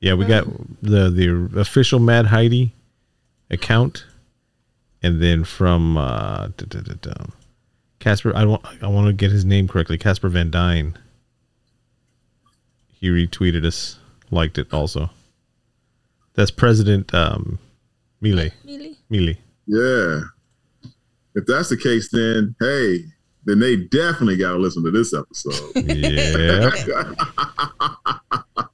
Yeah, we got the the official Mad Heidi account, and then from uh, da, da, da, Casper. I want I want to get his name correctly. Casper Van Dien. He retweeted us, liked it also. That's President um, Mile. Mile. Mile. Yeah. If that's the case, then hey, then they definitely got to listen to this episode. Yeah.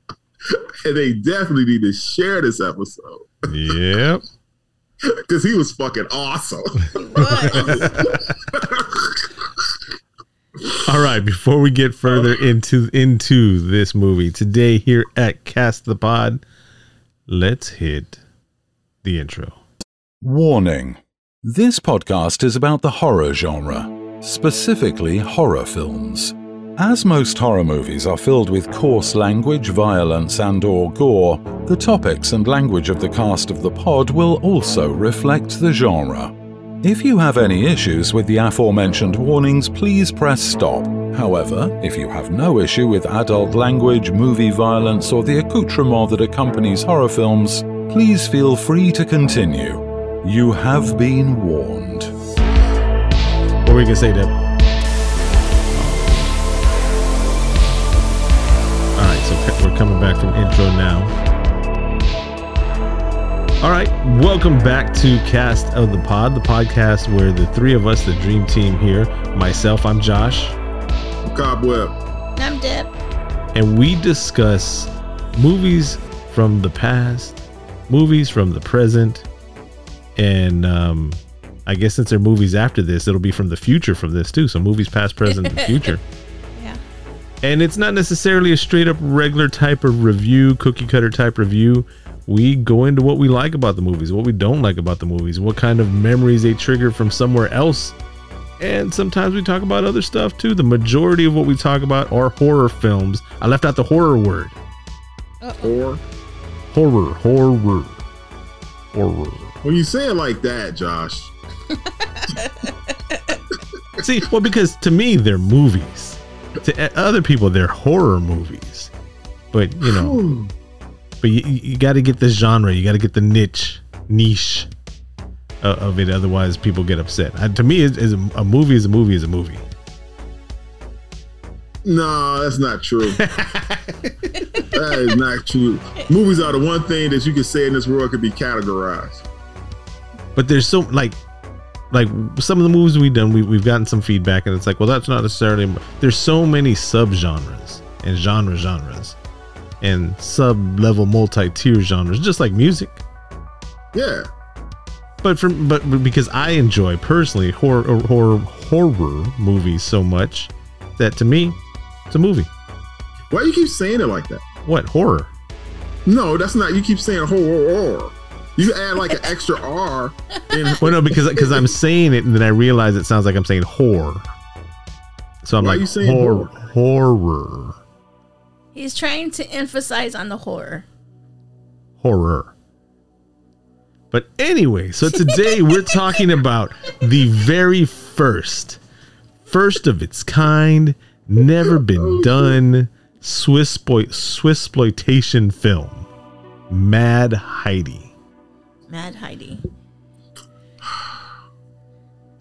and they definitely need to share this episode. Yep. Because he was fucking awesome. All right, before we get further into into this movie today here at Cast the Pod, let's hit the intro. Warning. This podcast is about the horror genre, specifically horror films. As most horror movies are filled with coarse language, violence, and or gore, the topics and language of the cast of the pod will also reflect the genre. If you have any issues with the aforementioned warnings, please press stop. However, if you have no issue with adult language, movie violence, or the accoutrement that accompanies horror films, please feel free to continue. You have been warned. Were you gonna say, Deb? Back from intro now. All right, welcome back to Cast of the Pod, the podcast where the three of us, the dream team here, myself, I'm Josh, Cobweb, I'm Deb. and we discuss movies from the past, movies from the present, and um, I guess since they're movies after this, it'll be from the future from this too. So movies past, present, and future. Yeah. And it's not necessarily a straight up regular type of review, cookie cutter type review. We go into what we like about the movies, what we don't like about the movies, what kind of memories they trigger from somewhere else. And sometimes we talk about other stuff too. The majority of what we talk about are horror films. I left out the horror word. or Horror, horror, horror. when you say it like that, Josh, See, well, because to me, they're movies. To other people, they're horror movies. But, you know, but you, you got to get the genre. You got to get the niche, niche of, of it. Otherwise, people get upset. And to me, is, is a, a movie is a movie is a movie. no, that's not true. that is not true. Movies are the one thing that you can say in this world could be categorized. But there's so like, like some of the movies we've done, we, we've gotten some feedback, and it's like, well, that's not necessarily. There's so many subgenres and genre genres, and sub level multi tier genres, just like music. Yeah. but from but because I enjoy personally horror horror horror movies so much that to me it's a movie. Why do you keep saying it like that? What horror? No, that's not. You keep saying horror. horror. You add like an extra R. In, Well, no, because because I'm saying it and then I realize it sounds like I'm saying horror. So I'm Why are like you saying horror, horror, He's trying to emphasize on the horror. horror. But anyway, so today we're talking about the very first, first of its kind, never been oh, done Swiss boy Swiss exploitation film, Mad Heidi. Mad Heidi.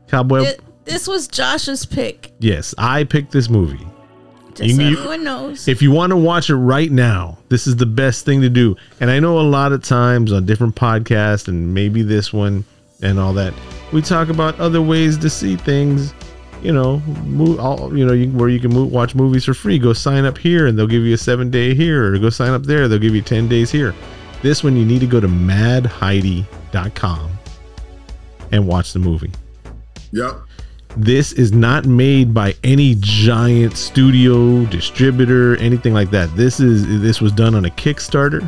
Cobweb. Thi- this was Josh's pick. yes, I picked this movie. Just You so everyone knows. If you want to watch it right now, this is the best thing to do. And I know a lot of times on different podcasts and maybe this one and all that, we talk about other ways to see things. You know, mo- all, you know, you, where you can mo- watch movies for free. Go sign up here, and they'll give you a seven day here, or go sign up there, they'll give you ten days here. This one, you need to go to madheidi.com and watch the movie. yep. This is not made by any giant studio, distributor, anything like that. This is this was done on a Kickstarter.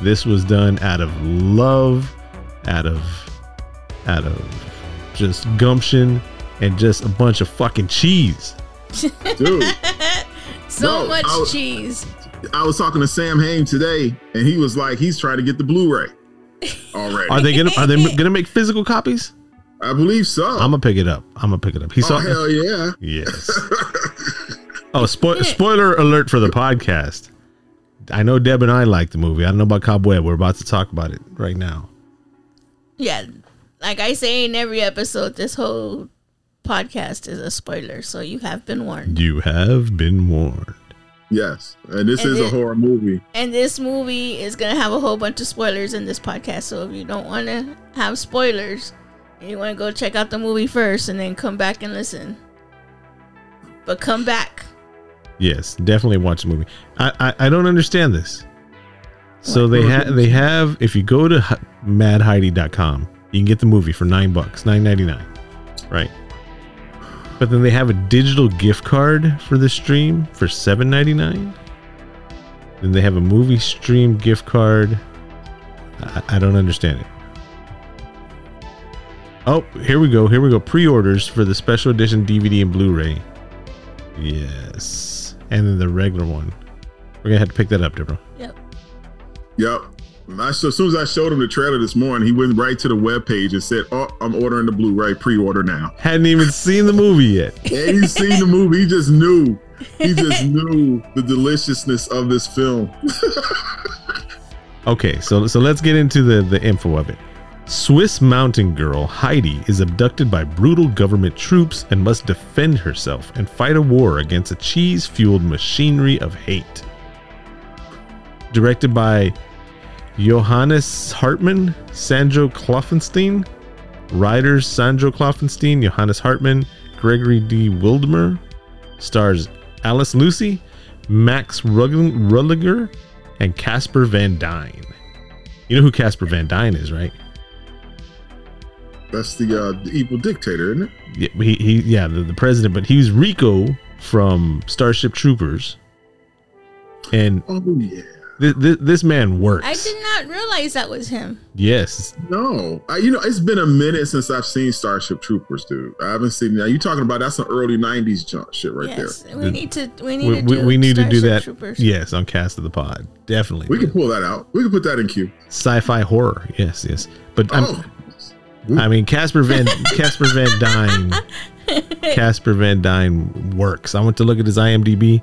This was done out of love, out of out of just gumption and just a bunch of fucking cheese. Dude, So No, much was- cheese. I was talking to Sam Hain today, and he was like, he's trying to get the Blu-ray already. Are they gonna are they gonna make physical copies? I believe so. I'm gonna pick it up. I'm gonna pick it up. He oh saw hell yeah! Yes. oh, spo- spoiler alert for the podcast. I know Deb and I like the movie. I don't know about Cobweb. We're about to talk about it right now. Yeah. Like I say in every episode, this whole podcast is a spoiler, so you have been warned. You have been warned. Yes, and this And is a horror movie. And this movie is gonna have a whole bunch of spoilers in this podcast. So if you don't want to have spoilers, and you want to go check out the movie first, and then come back and listen. But come back. Yes, definitely watch the movie. I I, I don't understand this. So What? they have they have if you go to H- madheidi.com, you can get the movie for nine bucks, nine ninety nine, right? But then they have a digital gift card for the stream for seven ninety nine. Then they have a movie stream gift card. I, I don't understand it. Oh, here we go. Here we go. Pre-orders for the special edition DVD and Blu-ray. Yes, and then the regular one. We're gonna have to pick that up, Deborah. Yep. Yep. I, so as soon as I showed him the trailer this morning, he went right to the webpage and said, "Oh, I'm ordering the Blu-ray. Pre-order now." Hadn't even seen the movie yet. And he's seen the movie. He just knew. He just knew the deliciousness of this film. Okay, so so let's get into the the info of it. Swiss mountain girl Heidi is abducted by brutal government troops and must defend herself and fight a war against a cheese-fueled machinery of hate. Directed by Johannes Hartmann, Sandro Klopfstein, writers Sandro Klopfstein, Johannes Hartmann, Gregory D. Widmer, stars Alice Lucy, Max Rüdlinger, and Casper Van Dien. You know who Casper Van Dien is, right? That's the, uh, the evil dictator, isn't it? Yeah, he, he yeah, the, the president, but he was Rico from Starship Troopers. And Oh yeah. Th- th- this man works. I did not realize that was him. Yes. No, I, you know it's been a minute since I've seen Starship Troopers, dude. I haven't seen. Now you talking about that's some early '90s junk shit right yes, there. we need to. We need We, to we, do. we need to do that. Troopers. Yes, on Cast of the Pod. Definitely. We can pull that out. We can put that in queue. Sci-fi horror. Yes, yes. But I'm, Oh, I mean, Casper Van Casper Van Dien. Casper Van Dien works. I went to look at his IMDb.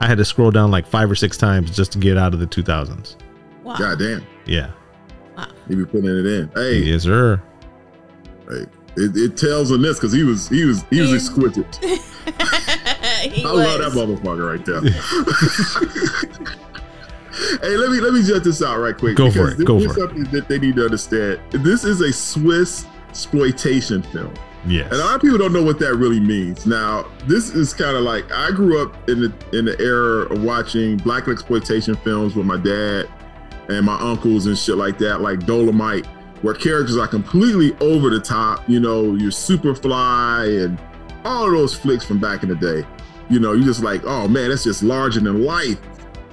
I had to scroll down like five or six times just to get out of the 2000s. Wow. goddamn, Yeah. Wow. he be putting it in. Hey, Yes, sir. hey, it, it tells on this because he was he was he was He- exquisite. he I was. love that motherfucker right there. hey, let me let me jet this out right quick. Go for because it, This, go this is for it. something that they need to understand. This is a Swiss exploitation film. Yes. And a lot of people don't know what that really means. Now, this is kind of like I grew up in the in the era of watching black exploitation films with my dad and my uncles and shit like that, like Dolomite, where characters are completely over the top. You know, you're super fly and all of those flicks from back in the day. You know, you're just like, oh man, that's just larger than life.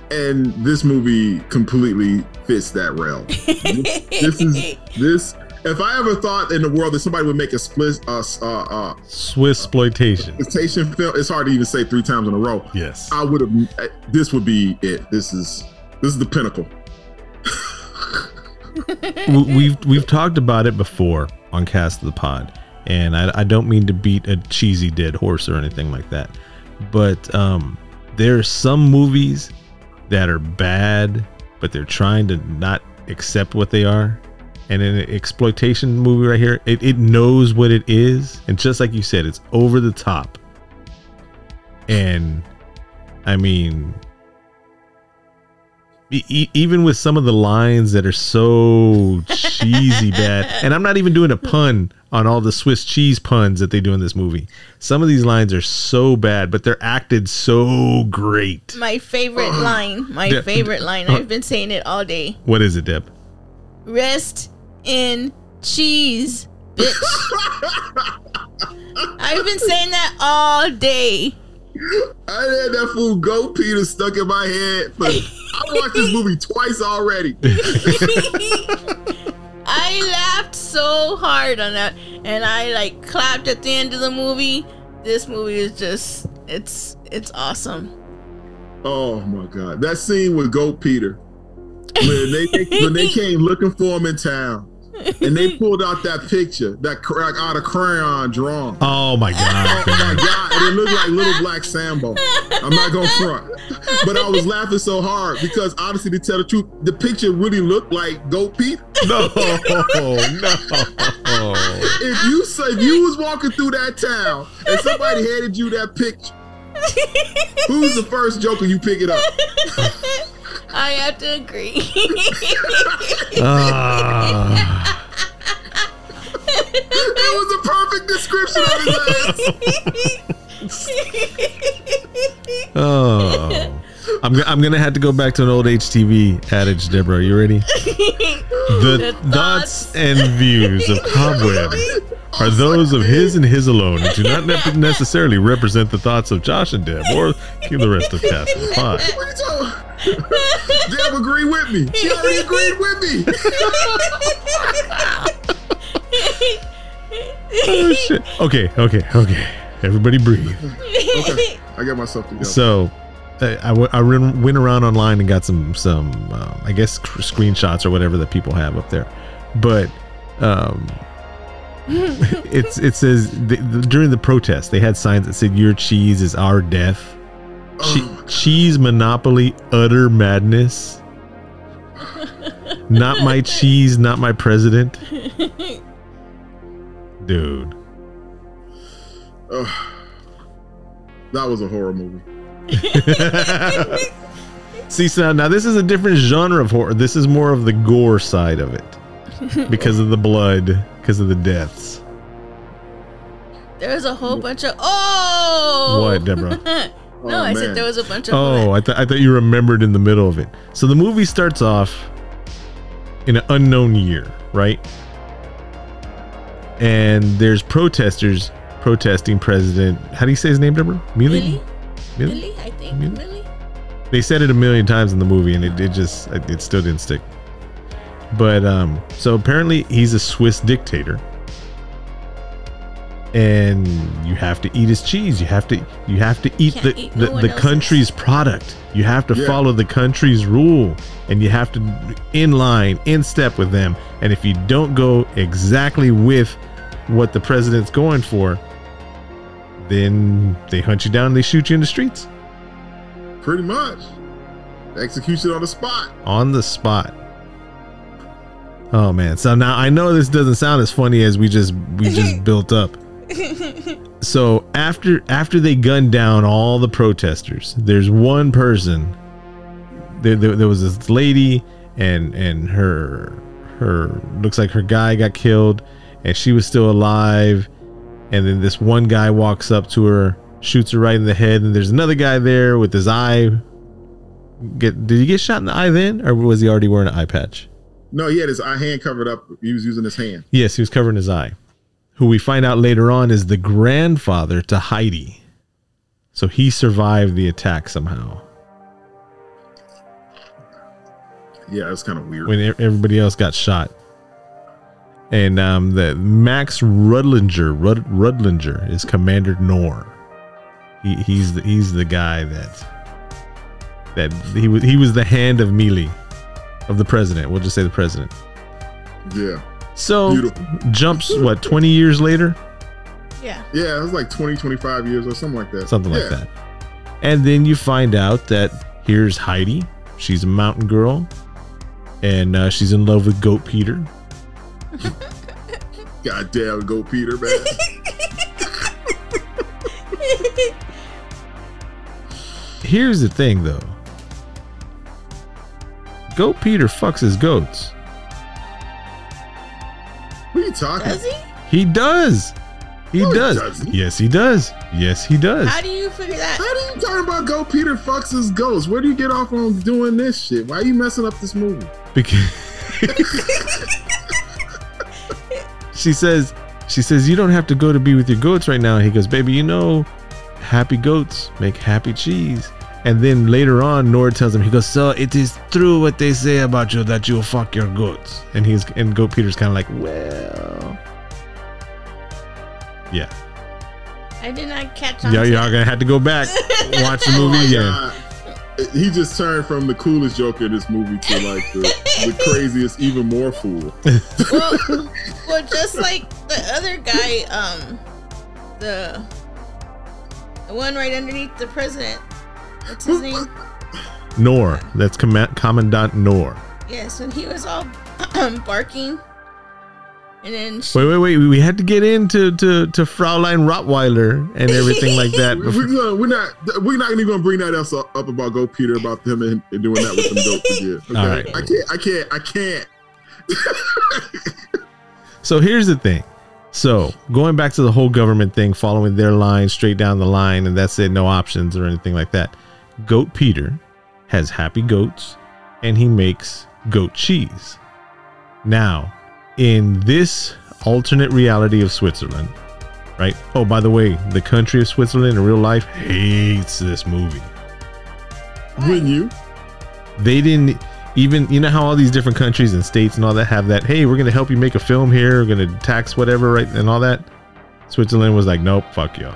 And this movie completely fits that realm. this is this. If I ever thought in the world that somebody would make a split uh, uh, uh, Swiss exploitation. exploitation film, it's hard to even say three times in a row. Yes. I would have. This would be it. This is this is the pinnacle. We- we've we've talked about it before on Cast of the Pod, and I, I don't mean to beat a cheesy dead horse or anything like that, but um, there are some movies that are bad, but they're trying to not accept what they are. And an exploitation movie right here, it, it knows what it is, and just like you said, it's over the top. And I mean, E- even with some of the lines that are so cheesy bad and i'm not even doing a pun on all the swiss cheese puns that they do in this movie some of these lines are so bad but they're acted so great My favorite line. My Yeah. favorite line. Uh, I've been saying it all day. what is it deb Rest in cheese, bitch. I've been saying that all day. I had that fool Go Peter stuck in my head. But I watched this movie twice already. I laughed so hard on that, and I like clapped at the end of the movie. This movie is just it's it's awesome. Oh my god, that scene with Goat Peter when they when they came looking for him in town, and they pulled out that picture that crack out of crayon drawing. Oh my god! Oh my god! And it looked like little black Sambo. I'm not gonna front, but I was laughing so hard because honestly, to tell the truth, the picture really looked like Goat Peter. No, no. If you say if you was walking through that town and somebody handed you that picture, who's the first Joker you pick it up? I have to agree. Ah. That was a perfect description of his ass. oh. I'm, go- I'm gonna have to go back to an old HTV adage, Deborah. You ready? The, The thoughts thoughts. and views of Cobweb are those of his and his alone, and do not ne- necessarily represent the thoughts of Josh and Deb or the rest of Cast of Five. What are you talking? Deb agreed with me. She already agreed with me. Oh, shit. Okay, okay, okay. Everybody breathe. okay, I got myself together. So, I ran- went around online and got some some um, I guess cr- screenshots or whatever that people have up there, but um, it's it says th- th- during the protest they had signs that said "Your cheese is our death." Che- Oh, cheese monopoly, utter madness. not my cheese, not my president, dude. ugh. that was a horror movie. See, so now this is a different genre of horror. This is more of the gore side of it because of the blood, because of the deaths. There's a whole bunch of oh. What, Deborah? No, Oh, I man. said there was a bunch of. Oh, I, th- I thought you remembered in the middle of it. So the movie starts off in an unknown year, right? And there's protesters protesting President. How do you say his name, Deborah? Really? Mealy? I think really. They said it a million times in the movie, and it, it just it, it still didn't stick. But um, so apparently he's a Swiss dictator, and you have to eat his cheese. You have to you have to eat the eat the, no the country's product. You have to Yeah. follow the country's rule, and you have to in line, in step with them. And if you don't go exactly with what the president's going for, then they hunt you down and they shoot you in the streets. Pretty much. Execution on the spot. on the spot. Oh man. So now I know this doesn't sound as funny as we just we just built up. So after after they gunned down all the protesters, there's one person. There, there, there was this lady and and her her looks like her guy got killed and she was still alive and then this one guy walks up to her shoots her right in the head and there's another guy there with his eye get did he get shot in the eye then or was he already wearing an eye patch No, he had his eye hand covered up. He was using his hand. yes he was covering his eye who we find out later on is the grandfather to heidi. So he survived the attack somehow. Yeah, it's kind of weird. when everybody else got shot. And um the max Rüdlinger Rud, Rüdlinger is commander Knorr he, he's the, he's the guy that that he was he was the hand of mealy of the president. We'll just say the president. Yeah. So Beautiful. jumps what 20 years later, Yeah. Yeah, it was like 20, 25 years or something like that. something like that. And then you find out that here's Heidi. She's a mountain girl, and uh, she's in love with Goat Peter. Goddamn, Goat Peter, man. Here's the thing, though. Goat Peter fucks his goats. Talking? Does he? He does. He No, does. doesn't. Yes, he does. Yes, he does. How do you figure that? How do you talking about go Peter fucks his ghost? Where do you get off on doing this shit? Why are you messing up this movie? because she says she says, You don't have to go to be with your goats right now. And he goes, Baby, you know, happy goats make happy cheese. And then later on, Nord tells him, he goes, So it is true what they say about you that you'll fuck your goats. And he's and Goat Peter's kind of like, Well, yeah. I did not catch on. Y'all, y'all gonna have to go back, watch the movie again. God. He just turned from the coolest Joker in this movie to like the, the craziest, even more fool. well, well, just like the other guy, um, the the one right underneath the president. What's his name? Knorr. That's Command- Commandant Knorr. Yes, and he was all barking, and then she, Wait, wait, wait. We had to get into to, to Fraulein Rottweiler and everything like that. We- before- We're, gonna, we're not we're not even gonna bring that else up, up about Go Peter about him and, and doing that with them goats again. Okay? All right. I can't I can't I can't. So here's the thing. So going back to the whole government thing, following their line straight down the line, and that's it, no options or anything like that. Goat Peter has happy goats and he makes goat cheese. Now, in this alternate reality of Switzerland, right? Oh, by the way, the country of Switzerland in real life hates this movie. When you they didn't even you know how all these different countries and states and all that have that hey we're gonna help you make a film here we're gonna tax whatever right and all that switzerland was like nope fuck y'all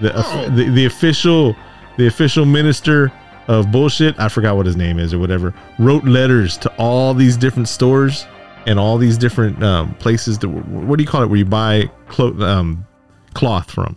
the, Oh. the the official the official minister of bullshit i forgot what his name is or whatever wrote letters to all these different stores and all these different um, places that what do you call it where you buy clo- um, cloth from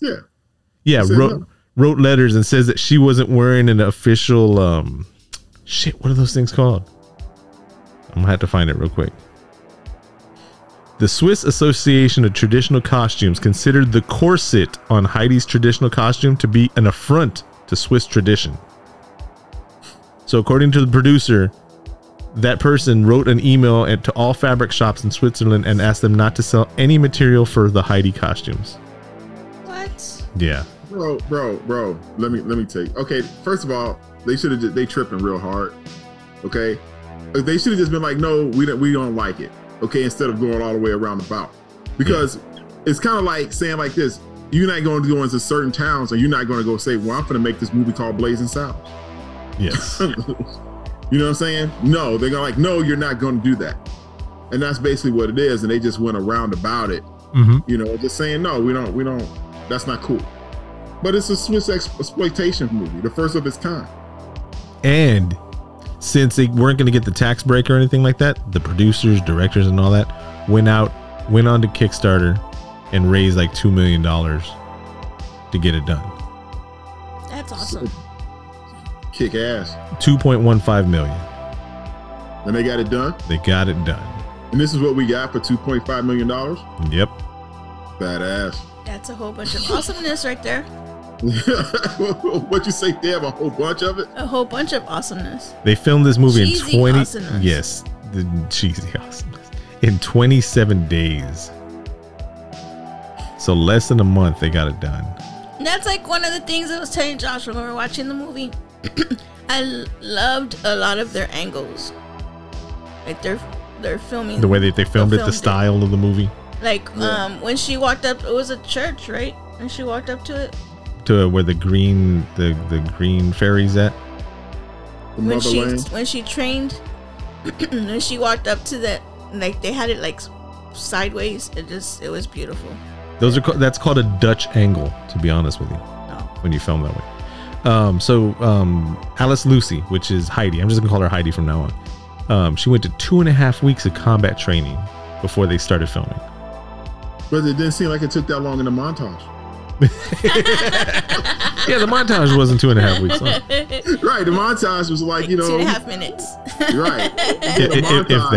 Yeah. Yeah, wrote wrote letters and says that she wasn't wearing an official um shit, what are those things called? I'm gonna have to find it real quick. The Swiss Association of Traditional Costumes considered the corset on Heidi's traditional costume to be an affront to Swiss tradition. So, according to the producer, that person wrote an email to all fabric shops in Switzerland and asked them not to sell any material for the Heidi costumes. Yeah. Bro, bro, bro. Let me let me take. Okay, first of all, they should have they tripping real hard. Okay, they should have just been like, no, we don't we don't like it. Okay, instead of going all the way around the bout, because it's kind of like saying like this: you're not going to go into certain towns, and you're not going to go say, well, I'm going to make this movie called Blazing South. Yes. you know what I'm saying? No, they're gonna like, no, you're not going to do that, and that's basically what it is. And they just went around about it mm-hmm. you know, just saying no, we don't, we don't. That's not cool. But it's a Swiss exploitation movie, the first of its kind. And since they weren't going to get the tax break or anything like that, the producers, directors, and all that went out, went on to Kickstarter, and raised like two million dollars to get it done. That's awesome. Kick ass, Two point one five million. and they got it done. They got it done. And this is what we got for two point five million dollars. Yep. Badass. That's a whole bunch of awesomeness right there. what you say? They have a whole bunch of it. A whole bunch of awesomeness. They filmed this movie Cheesy in twenty. awesomeness. Yes, the cheesy awesomeness in twenty seven days. So less than a month, they got it done. That's like one of the things I was telling Josh when we were watching the movie. I l- loved a lot of their angles. Like they're they're filming The way that they filmed it, the filmed style of the movie, Like Yeah. um when she walked up, it was a church, right? And she walked up to it. to where the green the the green fairies at. The when she motherland. when she trained when she walked up to that, like they had it like sideways. It just it was beautiful. Those are that's called a Dutch angle, to be honest with you, No. when you film that way. Um, so um, Alice Lucy, which is Heidi, I'm just gonna call her Heidi from now on. Um, she went to two and a half weeks of combat training before they started filming. But it didn't seem like it took that long in the montage. Yeah, the montage wasn't two and a half weeks long. Right, the montage was like, you know, Two and a half minutes. right. if, The if- if montage-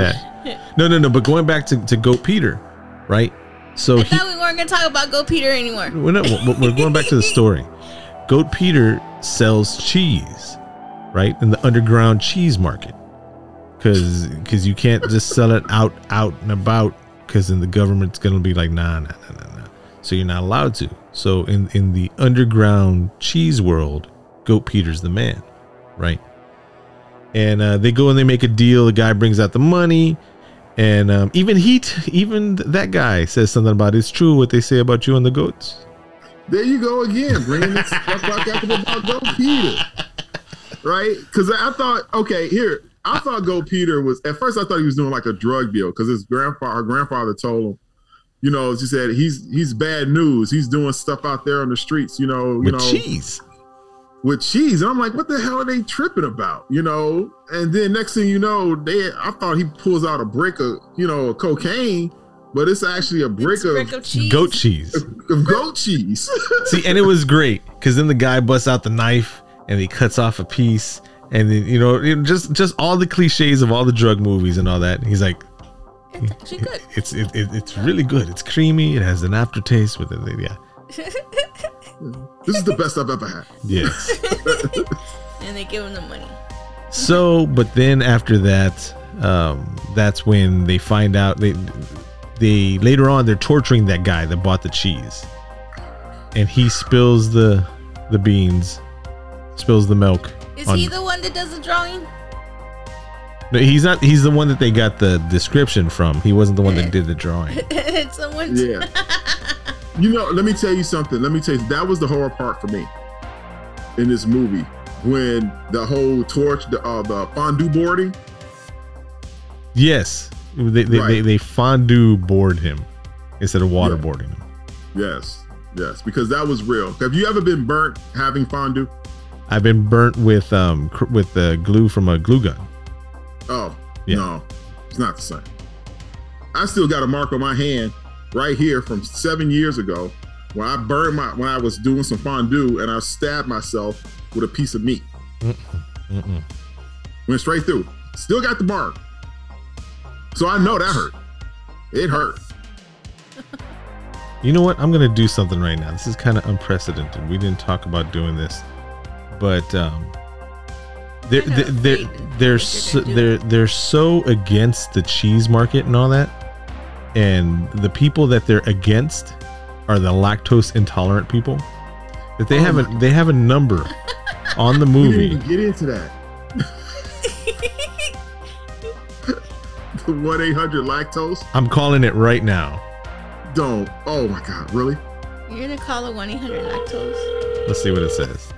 that. No, no, no. But going back to, to Goat Peter, right? So I he, thought we weren't gonna talk about Goat Peter anymore. we're, not, we're we're going back to the story. Goat Peter sells cheese, right, in the underground cheese market, because because you can't just sell it out out and about, because then the government's gonna be like, nah, nah, nah, nah, nah. So you're not allowed to. So in in the underground cheese world, Goat Peter's the man, right? And uh, they go and they make a deal. The guy brings out the money. And um, even he, t- even that guy says something about it's true what they say about you and the goats. There you go again, bringing this stuff back up about Go Peter, right? Because I thought, okay, here, I thought Go Peter was at first. I thought he was doing like a drug deal because his grandfather, her grandfather, told him, you know, she said he's he's bad news. He's doing stuff out there on the streets, you know, you with know, cheese. with cheese. And I'm like, what the hell are they tripping about? You know? And then next thing you know, they I thought he pulls out a brick of, you know, cocaine, but it's actually a brick, It's a of, brick of cheese. Goat cheese. of goat cheese. See, and it was great because then the guy busts out the knife and he cuts off a piece, and then you know, it- just just all the cliches of all the drug movies and all that. He's like, It's actually good. it's it, it, it's really good. It's creamy. It has an aftertaste with it. Yeah. this is the best I've ever had. Yes. And they give him the money. So, but then after that, um, that's when they find out they they later on they're torturing that guy that bought the cheese, and he spills the the beans, spills the milk. Is on- he the one that does the drawing? No, he's not. He's the one that they got the description from. He wasn't the one that did the drawing. it's someone. Yeah. you know, let me tell you something. Let me tell you, that was the horror part for me in this movie when the whole torch, the uh, the fondue boarding. Yes, they they, Right. they, they fondue board him instead of waterboarding him. Yes, yes, because that was real. Have you ever been burnt having fondue? I've been burnt with um cr- with the glue from a glue gun. Oh, Yeah. no, it's not the same. I still got a mark on my hand right here from seven years ago when I burned my when I was doing some fondue and I stabbed myself with a piece of meat. Mm-mm. Went straight through. Still got the mark. So I know that hurt. It hurt. You know what? I'm gonna do something right now. This is kind of unprecedented. We didn't talk about doing this, but um, they're they're they're they're so, they're they're so against the cheese market and all that, and the people that they're against are the lactose intolerant people. That they Oh have a they have a number on the We didn't movie. even get into that. the 1 800 lactose. I'm calling it right now. Don't. Oh my God, really? You're gonna call it one eight hundred lactose. Let's see what it says.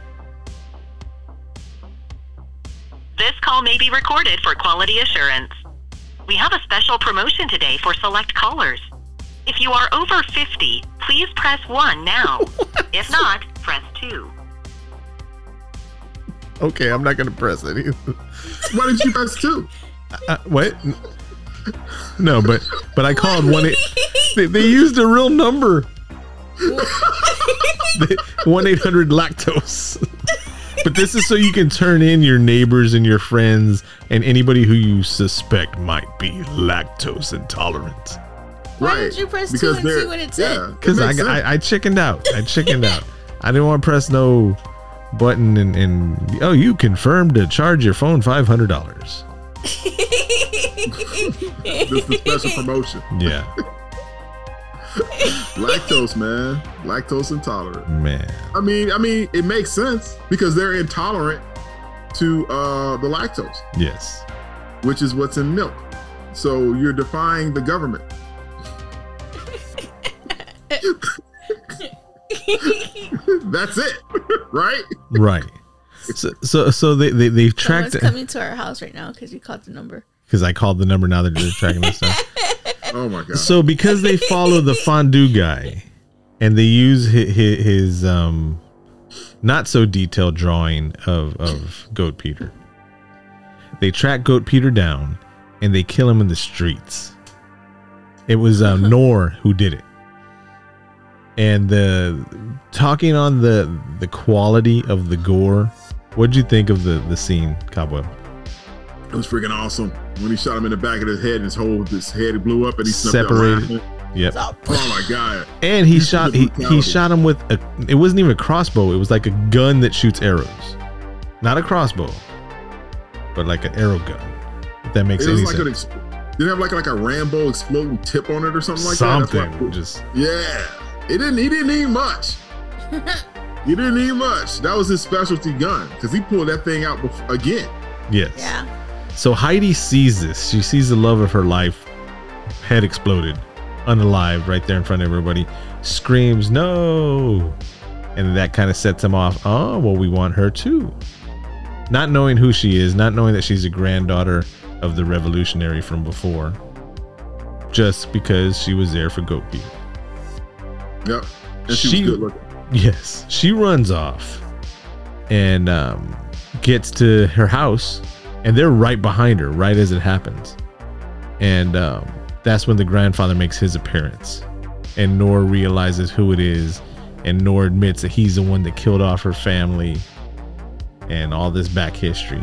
This call may be recorded for quality assurance. We have a special promotion today for select callers. If you are over 50, please press 1 now. if not, press 2. Okay, I'm not gonna press it. either. Why didn't you press two? Uh, what? No, but but I called one. eight- They, they used a real number. One eight hundred lactose. But this is so you can turn in your neighbors and your friends and anybody who you suspect might be lactose intolerant. Why didn't you press two and they're- see what it said? Yeah, it Because I. I I chickened out. I chickened out. I didn't want to press no button and, and oh you confirmed to charge your phone five hundred dollars. this is the special promotion. Yeah, Lactose, man. Lactose intolerant. man. I mean, I mean, it makes sense because they're intolerant to uh, the lactose, Yes. which is what's in milk. So you're defying the government. That's it, right? Right. So so so they they they've tracked Someone's coming to our house right now because you called the number. because I called the number now that they're tracking this stuff. Oh my god. So because they follow the fondue guy, and they use his, his um, not so detailed drawing of of Goat Peter, they track Goat Peter down, and they kill him in the streets. It was uh, Knorr who did it, and the talking on the the quality of the gore. What'd you think of the the scene, Cobweb? It was freaking awesome when he shot him in the back of his head and his whole his head blew up and he Separated. Yep. Oh my god. And he shot he, he shot him with a it wasn't even a crossbow, it was like a gun that shoots arrows. Not a crossbow, but like an arrow gun. If that makes It any was like an sense. ex- did it have like like a Rambo exploding tip on it or something like that? Something. Just Yeah. It didn't he didn't need much. he didn't need much. That was his specialty gun because he pulled that thing out bef- again. yes. Yeah. So Heidi sees this. She sees the love of her life, head exploded, unalive right there in front of everybody. Screams, no. And that kind of sets him off. Oh, well, we want her too. Not knowing who she is, not knowing that she's a granddaughter of the revolutionary from before, just because she was there for Goat Peter. Yep. And she, She- was good looking. Yes, she runs off and um, gets to her house, and they're right behind her, right as it happens. And um, that's when the grandfather makes his appearance, and Knorr realizes who it is, and Knorr admits that he's the one that killed off her family, and all this back history.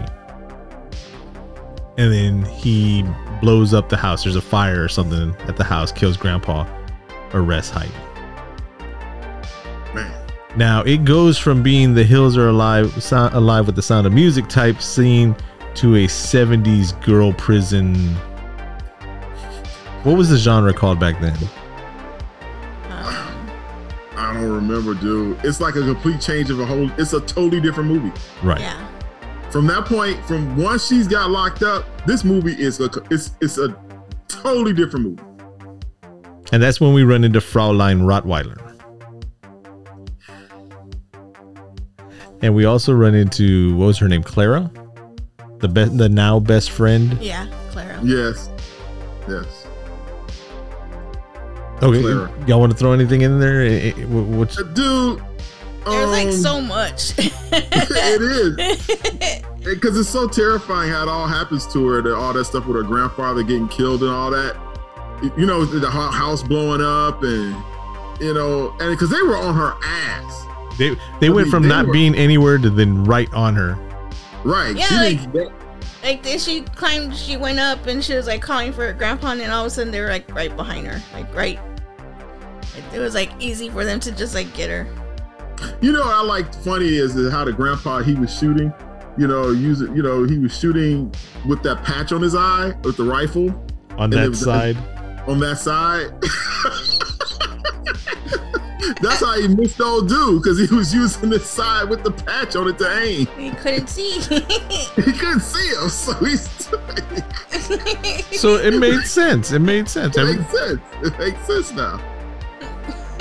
And then he blows up the house. There's a fire or something at the house, kills Grandpa, arrests Heidi. Man. Now it goes from being the hills are alive, sound, alive with the sound of music type scene to a '70s girl prison. What was the genre called back then? I don't remember, dude. It's like a complete change of a whole it's a totally different movie. Right. yeah. From that point, from once she's got locked up, this movie is a it's it's a totally different movie. And that's when we run into Fraulein Rottweiler. And we also run into what was her name, Clara, the best, the now best friend. Yeah. Clara. Yes. Yes. Okay, Clara. y'all want to throw anything in there? Eh, eh, wh- What's Uh, Dude. There's like um, so much. it is. Because it's so terrifying how it all happens to her, that all that stuff with her grandfather getting killed and all that. You know, the house blowing up and, you know, and because they were on her ass. they? They I went mean, from they not were- being anywhere to then right on her. Right. Yeah, She like- didn't- like this, she climbed, she went up, and she was like calling for her grandpa, and then all of a sudden they were like right behind her, like right. Like, it was like easy for them to just like get her. You know, what I like funny is that how the grandpa he was shooting. You know, using you know he was shooting with that patch on his eye with the rifle on And that was- uh, side. on that side. That's how he missed old dude because he was using the side with the patch on it to aim. He couldn't see. He couldn't see him, so he's So it made sense. It made sense. it Every- makes sense. It makes sense now.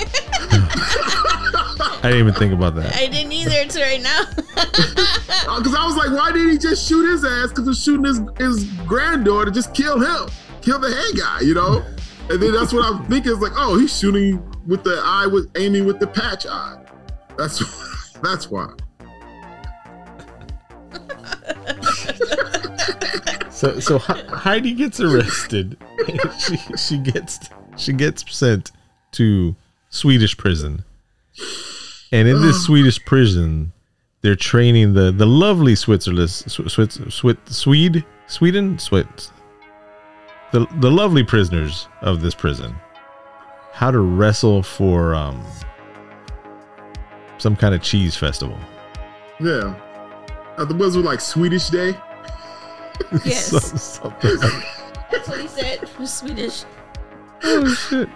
I didn't even think about that. I didn't either until right now. Uh, because I was like, why didn't he just shoot his ass? Because he's shooting his, his granddaughter, just kill him, kill the head guy, you know? And then that's what I'm thinking. It's like, oh, he's shooting with the eye, with aiming with the patch eye. That's that's why. So so He- Heidi gets arrested. she she gets she gets sent to Swedish prison. And in this Swedish prison, they're training the the lovely Switzerland Sw- Swiss Swit Swede Sweden Swit the the lovely prisoners of this prison how to wrestle for um some kind of cheese festival. Yeah. Uh, the was like Swedish Day. Yes. So- something That's what he said. Was Swedish. oh shit.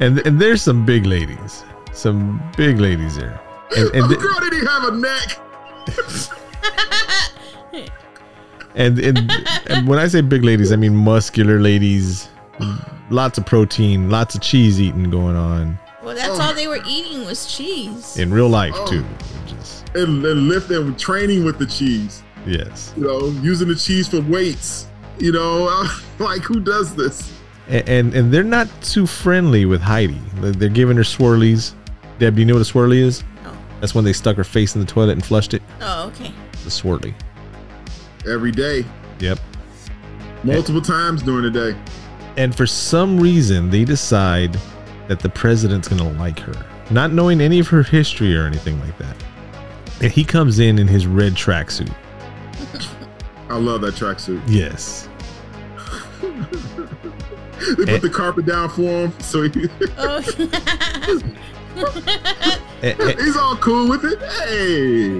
And and there's some big ladies, some big ladies there. And and, oh, th- girl didn't even have a neck. and and and when I say big ladies, I mean muscular ladies, lots of protein, lots of cheese eating going on Well, that's Oh. all they were eating was cheese. in real life Oh. too. which is- And, and lifting, training with the cheese. yes. You know, using the cheese for weights. You know, like who does this? A- and and they're not too friendly with Heidi. They're- They're giving her swirlies. Deb, do you know what a swirly is? Oh. That's when they stuck her face in the toilet and flushed it. Oh, okay. The swirly. Every day, Yep. multiple times during the day. And for some reason, they decide that the president's gonna like her, not knowing any of her history or anything like that. And he comes in in his red tracksuit. I love that tracksuit. Yes. They put the carpet down for him, so he, Oh, he's all cool with it. Hey,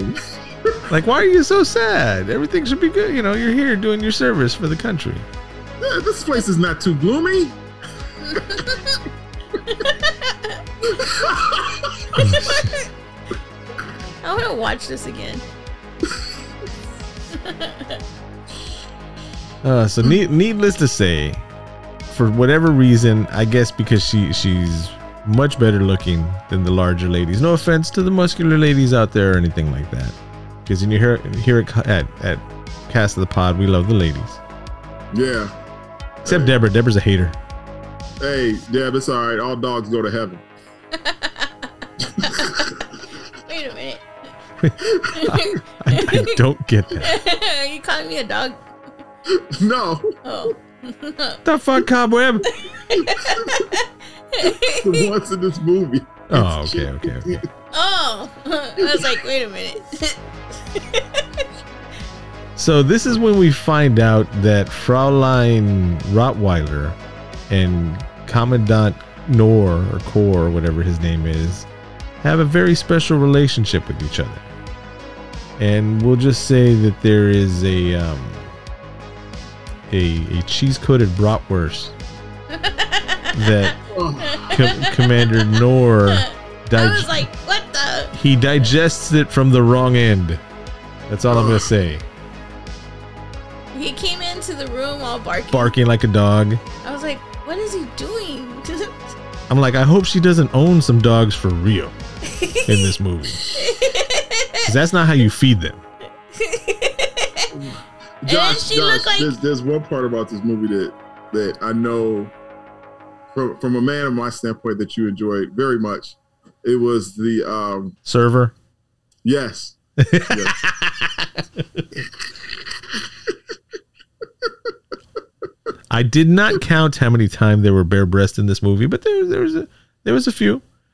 like, why are you so sad? Everything should be good. You know, you're here doing your service for the country. yeah, this place is not too gloomy. I want to watch this again. Uh, so need, needless to say, for whatever reason, I guess because she she's much better looking than the larger ladies. No offense to the muscular ladies out there or anything like that. Because when you hear hear it at at cast of the pod, we love the ladies. Yeah. Except Deborah. Deborah's a hater. Hey, Deb, it's all right. All dogs go to heaven. Wait a minute. I, I don't get that. Are you calling me a dog? No, Oh. The fuck, cobweb? the ones in this movie. Oh, okay, okay, okay. Oh. I was like, wait a minute. So this is when we find out that Fraulein Rottweiler and Commandant Knorr or Kor, or whatever his name is have a very special relationship with each other. And we'll just say that there is a um, a, a cheese coated bratwurst that Com- Commander Knorr I was like, what the? he digests it from the wrong end. That's all I'm gonna say. He came into the room all barking. Barking like a dog. I was like, what is he doing? I'm like, I hope she doesn't own some dogs for real in this movie. 'Cause that's not how you feed them. Josh, she Josh looked like- there's, there's one part about this movie that that I know from from a man of my standpoint that you enjoyed very much. It was the um Server. yes. I did not count how many times there were bare breasts in this movie, but there, there was a there was a few.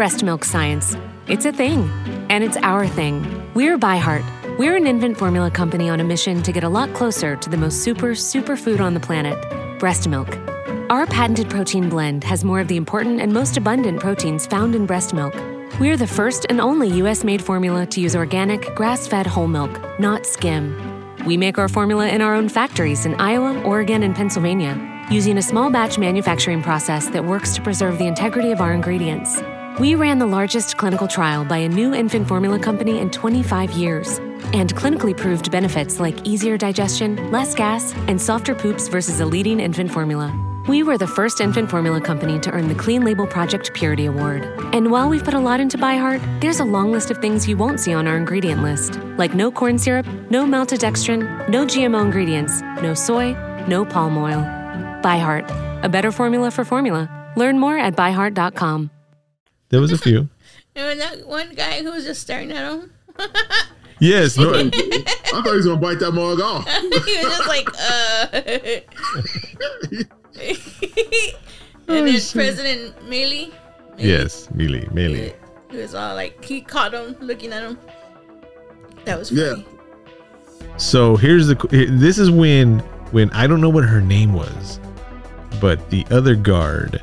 Breast milk science. It's a thing, and it's our thing. We're ByHeart. We're an infant formula company on a mission to get a lot closer to the most super, super food on the planet breast milk. Our patented protein blend has more of the important and most abundant proteins found in breast milk. We're the first and only US made formula to use organic, grass fed whole milk, not skim. We make our formula in our own factories in Iowa, Oregon, and Pennsylvania, using a small batch manufacturing process that works to preserve the integrity of our ingredients. We ran the largest clinical trial by a new infant formula company in 25 years and clinically proved benefits like easier digestion, less gas, and softer poops versus a leading infant formula. We were the first infant formula company to earn the Clean Label Project Purity Award. And while we've put a lot into ByHeart, there's a long list of things you won't see on our ingredient list, like no corn syrup, no maltodextrin, no GMO ingredients, no soy, no palm oil. ByHeart, a better formula for formula. Learn more at byheart.com. There was a few. And that one guy who was just staring at him. Yes, no, I thought he was gonna bite that mug off. he was just like, uh. and then President Meili. yes, Meili, Meili. He was all like, he caught him looking at him. That was Yeah. funny. So here's the. This is when when I don't know what her name was, but the other guard,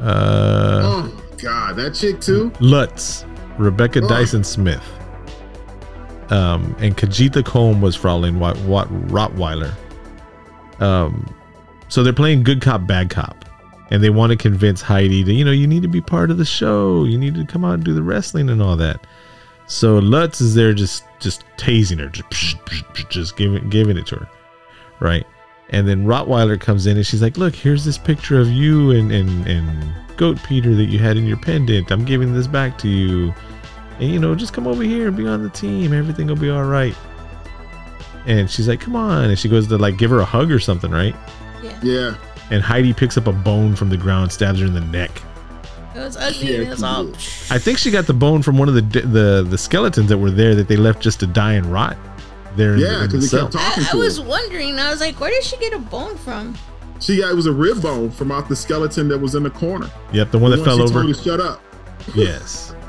uh, oh God, that chick too. Lutz, Rebecca Oh. Dyson Smith, um, and Katja Kolm was Fraulein Wat, Wat, Rottweiler. Um, So they're playing good cop, bad cop. And they want to convince Heidi to, you know, you need to be part of the show. You need to come out and do the wrestling and all that. So Lutz is there just just tasing her, just, just giving giving it to her. Right. And then Rottweiler comes in and she's like, Look, here's this picture of you and, and, and Goat Peter that you had in your pendant. I'm giving this back to you. And you know, just come over here and be on the team. Everything will be all right. And she's like, Come on. And she goes to like give her a hug or something, right? Yeah. Yeah. And Heidi picks up a bone from the ground, stabs her in the neck. It was ugly. and it was all. I think she got the bone from one of the the the skeletons that were there that they left just to die and rot. There, Yeah, in the because he kept talking I, I was her. wondering. I was like, where did she get a bone from? She got it was a rib bone from out the skeleton that was in the corner. Yep, the one that The fell she over. Told her, Shut up. Yes.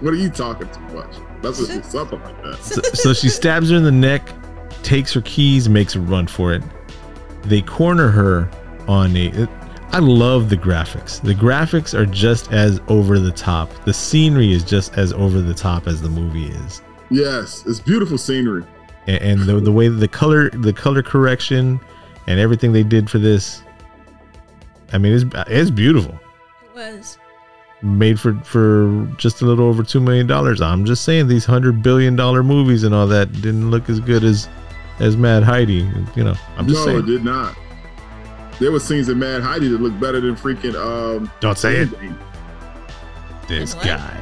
What are you talking too much? That's what, something like that. So, so she stabs her in the neck, takes her keys, makes a run for it. They corner her on a. it- I love the graphics. The graphics are just as over the top. The scenery is just as over the top as the movie is. Yes, it's beautiful scenery. and, and the, the way the color the color correction and everything they did for this i mean it's it's beautiful. It was. made for for just a little over two million dollars. I'm just saying these hundred billion dollar movies and all that didn't look as good as as mad heidi you know i'm just no, it saying did not. There were scenes in Mad Heidi that looked better than freaking um don't say it. This guy.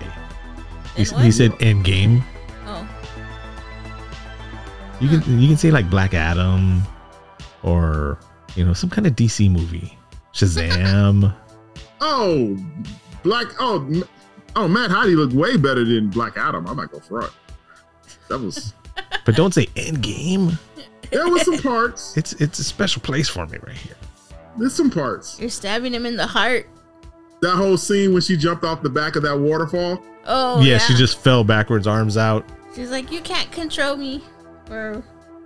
He, he said endgame you can you can say like black adam or you know some kind of dc movie shazam Oh, Black oh M- oh Mad Heidi looked way better than Black Adam. I'm not gonna front. That was but don't say endgame there was some parts. It's it's a special place for me right here. There's some parts. you're stabbing him in the heart. That whole scene when she jumped off the back of that waterfall. Oh, yeah, yeah. she just fell backwards, arms out. She's like, you can't control me, or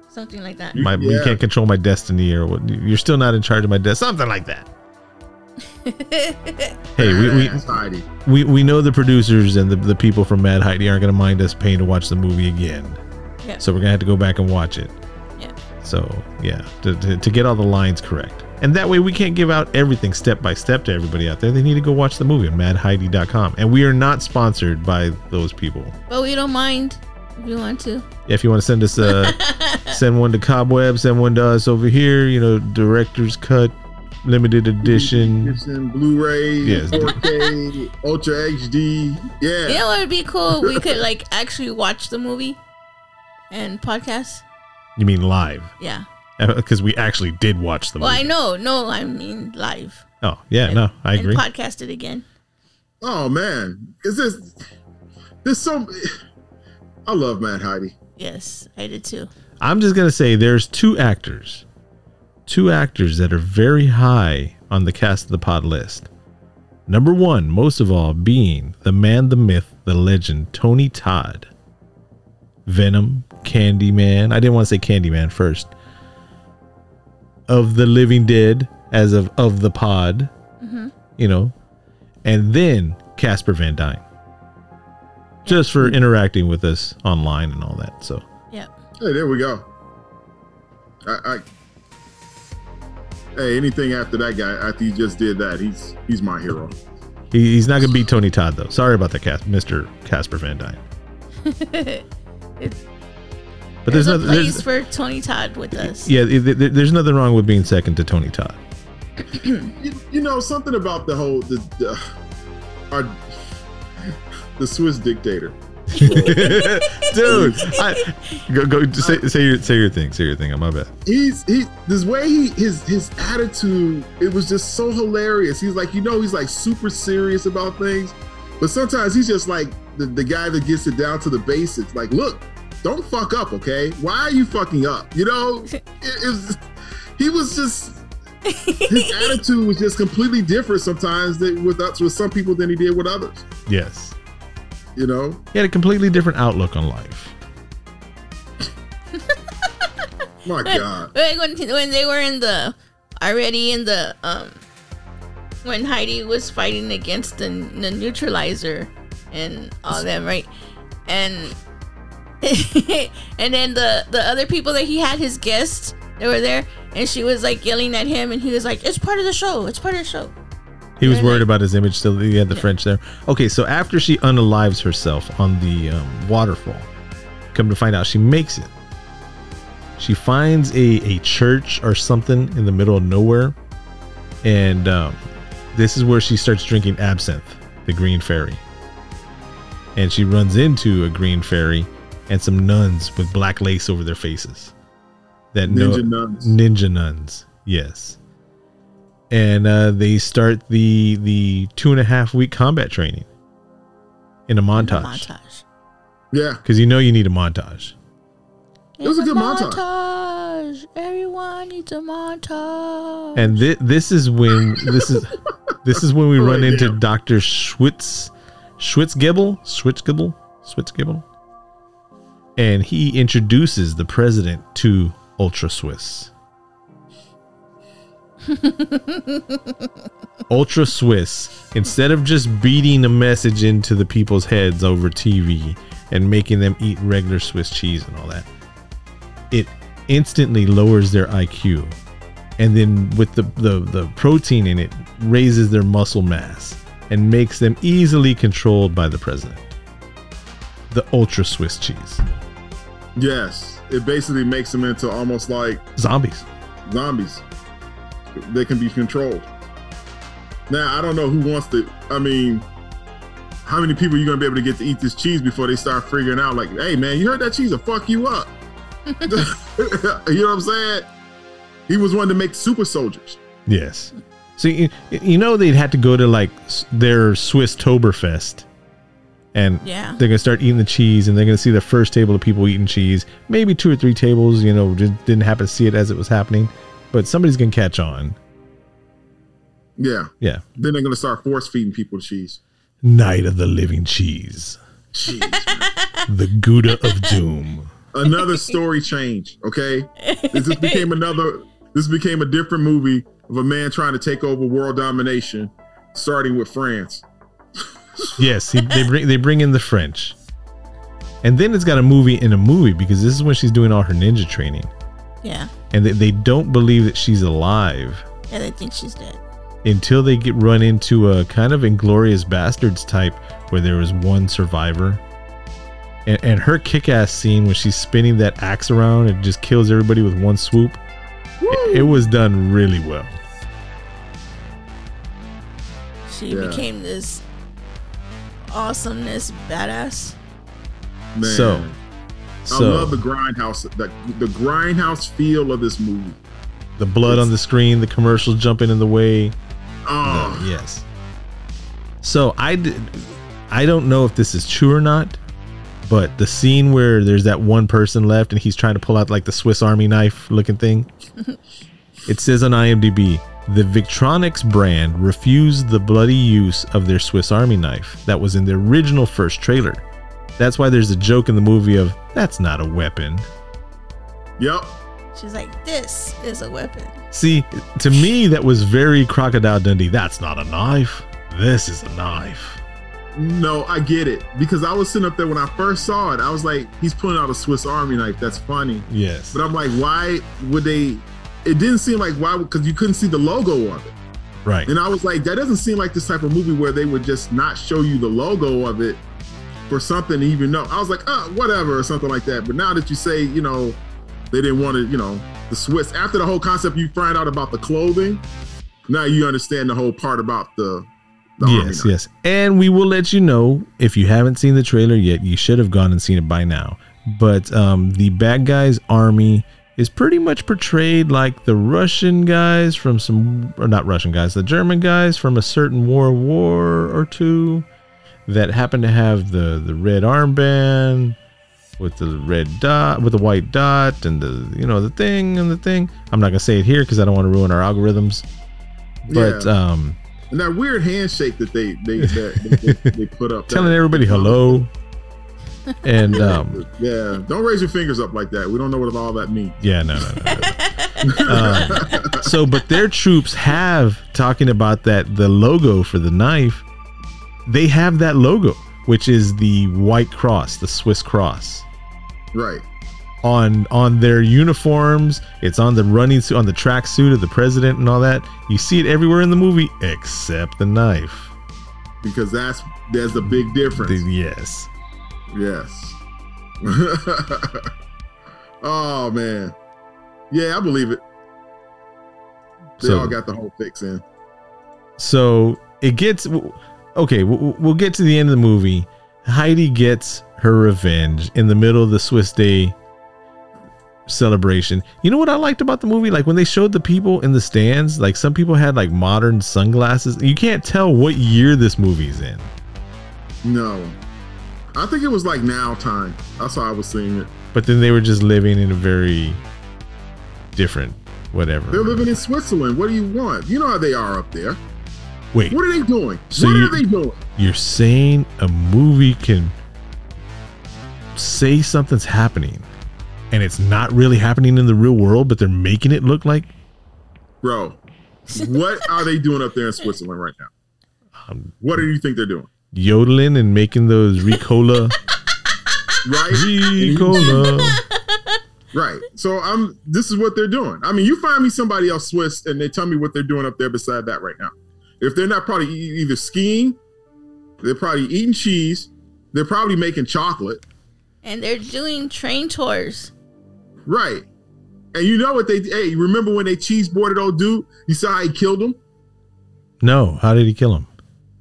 something like that. My you can't control my destiny, or what? You're still not in charge of my destiny, something like that. Hey, we we, Heidi. we we know the producers and the, the people from Mad Heidi aren't gonna mind us paying to watch the movie again. Yeah. So we're gonna have to go back and watch it. Yeah. So yeah, to, to, to get all the lines correct. And that way we can't give out everything step by step to everybody out there. They need to go watch the movie on madheidi.com. And we are not sponsored by those people. But we don't mind if you want to. Yeah, if you want to send us uh, a send one to cobweb send one to us over here you know director's cut limited edition It's Blu-ray, Yes. 4K, Ultra HD. Yeah. You know what would be cool? We could like actually watch the movie and podcast. you mean live Yeah. Uh, because we actually did watch the Well, movie I know. No, I mean live. oh yeah And- no i agree And podcast it again. Oh man, is this? There's so. I love Mad Heidi. Yes, I did too. i'm just gonna say there's two actors two actors that are very high on the cast of the pod list. Number one most of all being the man the myth the legend tony todd. Venom candyman. I didn't want to say candyman first. Of the living dead as of of the pod mm-hmm. you know? And then casper van dyne just for interacting with us online and all that so Yeah. Hey, there we go. I, I. Hey, anything after that guy, after he just did that, he's he's my hero. He, he's not gonna beat Tony Todd though. Sorry about that, Cas- Mr. Casper Van Dyne. But There's, there's, a nothing. place There's, for Tony Todd with us. yeah, there- there- there's nothing wrong with being second to Tony Todd. You, you know something about the whole the, the our the Swiss dictator. Dude, I, go go just say uh, say your say your thing. Say your thing. I'm my bad. he's he this way he his his attitude it was just so hilarious he's like you know he's like super serious about things but sometimes he's just like the, the guy that gets it down to the basics like look don't fuck up okay why are you fucking up you know it, it was he was just his attitude was just completely different sometimes than with us with some people than he did with others Yes, you know he had a completely different outlook on life. my god Like when when they were in the already in the um when Heidi was fighting against the, the neutralizer and all them right and and then the the other people that he had his guests They were there, and she was like yelling at him, and he was like, "It's part of the show. It's part of the show." He was worried about his image still. He had the French there. Okay, so after she unalives herself on the um, waterfall, come to find out she makes it. She finds a, a church or something in the middle of nowhere. And um, this is where she starts drinking absinthe, the green fairy. And she runs into a green fairy and some nuns with black lace over their faces. That know- Ninja nuns. Ninja nuns, yes and uh, they start the the two and a half week combat training in a montage Montage. Yeah. because you know you need a montage. It was a good montage. montage. Everyone needs a montage. And thi- this is when this is this is when we run Right, into yeah. Doctor Schwitz Schwitzgebel Schwitzgebel Schwitzgebel, and he introduces the president to Ultra Swiss. Ultra Swiss, instead of just beating a message into the people's heads over TV and making them eat regular Swiss cheese and all that, it instantly lowers their IQ. And then with the, the, the protein in it, raises their muscle mass and makes them easily controlled by the president. The Ultra Swiss cheese. Yes. It basically makes them into almost like Zombies. zombies. They can be controlled. Now I don't know who wants to. I mean, how many people are you gonna be able to get to eat this cheese before they start figuring out? Like, hey man, you heard that cheese will fuck you up. you know what I'm saying? He was one to make super soldiers. Yes. So you, you know they'd have to go to like their Swiss Toberfest, and Yeah. they're gonna start eating the cheese, and they're gonna see the first table of people eating cheese. Maybe two or three tables, you know, just didn't happen to see it as it was happening, but somebody's gonna catch on. Yeah. Yeah. Then they're gonna start force feeding people cheese. Night of the Living Cheese, Jeez. the Gouda of Doom. another story change. Okay, this just became another. This became a different movie of a man trying to take over world domination, starting with France. Yes, he, they bring they bring in the French, and then it's got a movie in a movie because this is when she's doing all her ninja training, yeah. And they, they don't believe that she's alive. Yeah, they think she's dead. until they get run into a kind of Inglourious Basterds type where there was one survivor and, and her kick-ass scene when she's spinning that axe around and just kills everybody with one swoop it, it was done really well She Yeah. became this awesomeness badass. Man, so I love the grindhouse. The, the grindhouse feel of this movie. the blood on the screen the commercials jumping in the way Oh, yes so i did i don't know if this is true or not but the scene where there's that one person left and he's trying to pull out like the swiss army knife looking thing it says on imdb the Victorinox brand refused the bloody use of their swiss army knife that was in the original first trailer that's why there's a joke in the movie of that's not a weapon yep. She's like, this is a weapon. See, to me, that was very Crocodile Dundee. That's not a knife. This is a knife. No, I get it because I was sitting up there when I first saw it. I was like, he's pulling out a Swiss Army knife. That's funny. Yes. But I'm like, why would they? It didn't seem like why because you couldn't see the logo of it. Right. And I was like, that doesn't seem like this type of movie where they would just not show you the logo of it for something to even know. I was like, oh, whatever, or something like that. But now that you say, you know, they didn't want to, you know, the Swiss, after the whole concept, you find out about the clothing. Now you understand the whole part about the, the Yes, yes. And we will let you know if you haven't seen the trailer yet, you should have gone and seen it by now. But um, the bad guys' army is pretty much portrayed like the Russian guys from some, or not Russian guys, the German guys from a certain war war or two that happen to have the the red armband with the red dot with the white dot and the you know the thing and the thing. I'm not gonna say it here because I don't want to ruin our algorithms. But Yeah. um, And that weird handshake that they they that they, they put up. telling that- everybody hello. And um, Yeah, don't raise your fingers up like that. We don't know what all that means. yeah, no, no, no. no. um, so, but their troops have talking about that the logo for the knife. They have that logo, which is the white cross, the Swiss cross. Right. on on their uniforms. It's on the running suit, on the track suit of the president and all that. You see it everywhere in the movie except the knife. because that's there's a big difference. The- yes. Yes. oh man. Yeah, I believe it. They So- all got the whole fix in. So it gets okay. We'll, we'll get to the end of the movie. Heidi gets her revenge in the middle of the Swiss Day celebration. You know what I liked about the movie? Like when they showed the people in the stands, like some people had like modern sunglasses. You can't tell what year this movie's in. No. I think it was like now time. That's how I was seeing it. But then they were just living in a very different whatever. They're living in Switzerland. What do you want? You know how they are up there. Wait, What are they doing? So what are they doing? you're saying a movie can say something's happening and it's not really happening in the real world, but they're making it look like Bro, what are they doing up there in Switzerland right now? um, What do you think they're doing? yodeling and making those Ricola. Right? Ricola. Right. So I'm this is what they're doing. I mean, you find me somebody else Swiss and they tell me what they're doing up there beside that right now. If they're not probably either skiing, they're probably eating cheese, they're probably making chocolate. And they're doing train tours. Right. And you know what they hey, remember when they cheese boarded old dude? You saw how he killed him? No, how did he kill him?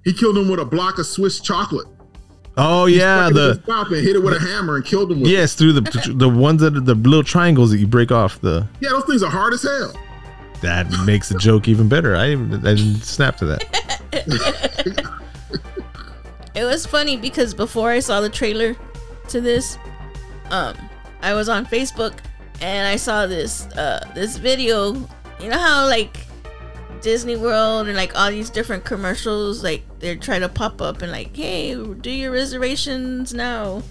He killed him with a block of Swiss chocolate. Oh yeah, Stuck it in the his mouth and hit it with a hammer and killed him with it. yes through the the ones that are the little triangles that you break off the. Yeah, those things are hard as hell. That makes the joke even better. I I didn't snap to that. It was funny because before I saw the trailer to this, um, I was on Facebook and I saw this uh this video. You know how like Disney World and like all these different commercials, like they're trying to pop up and like, hey, do your reservations now.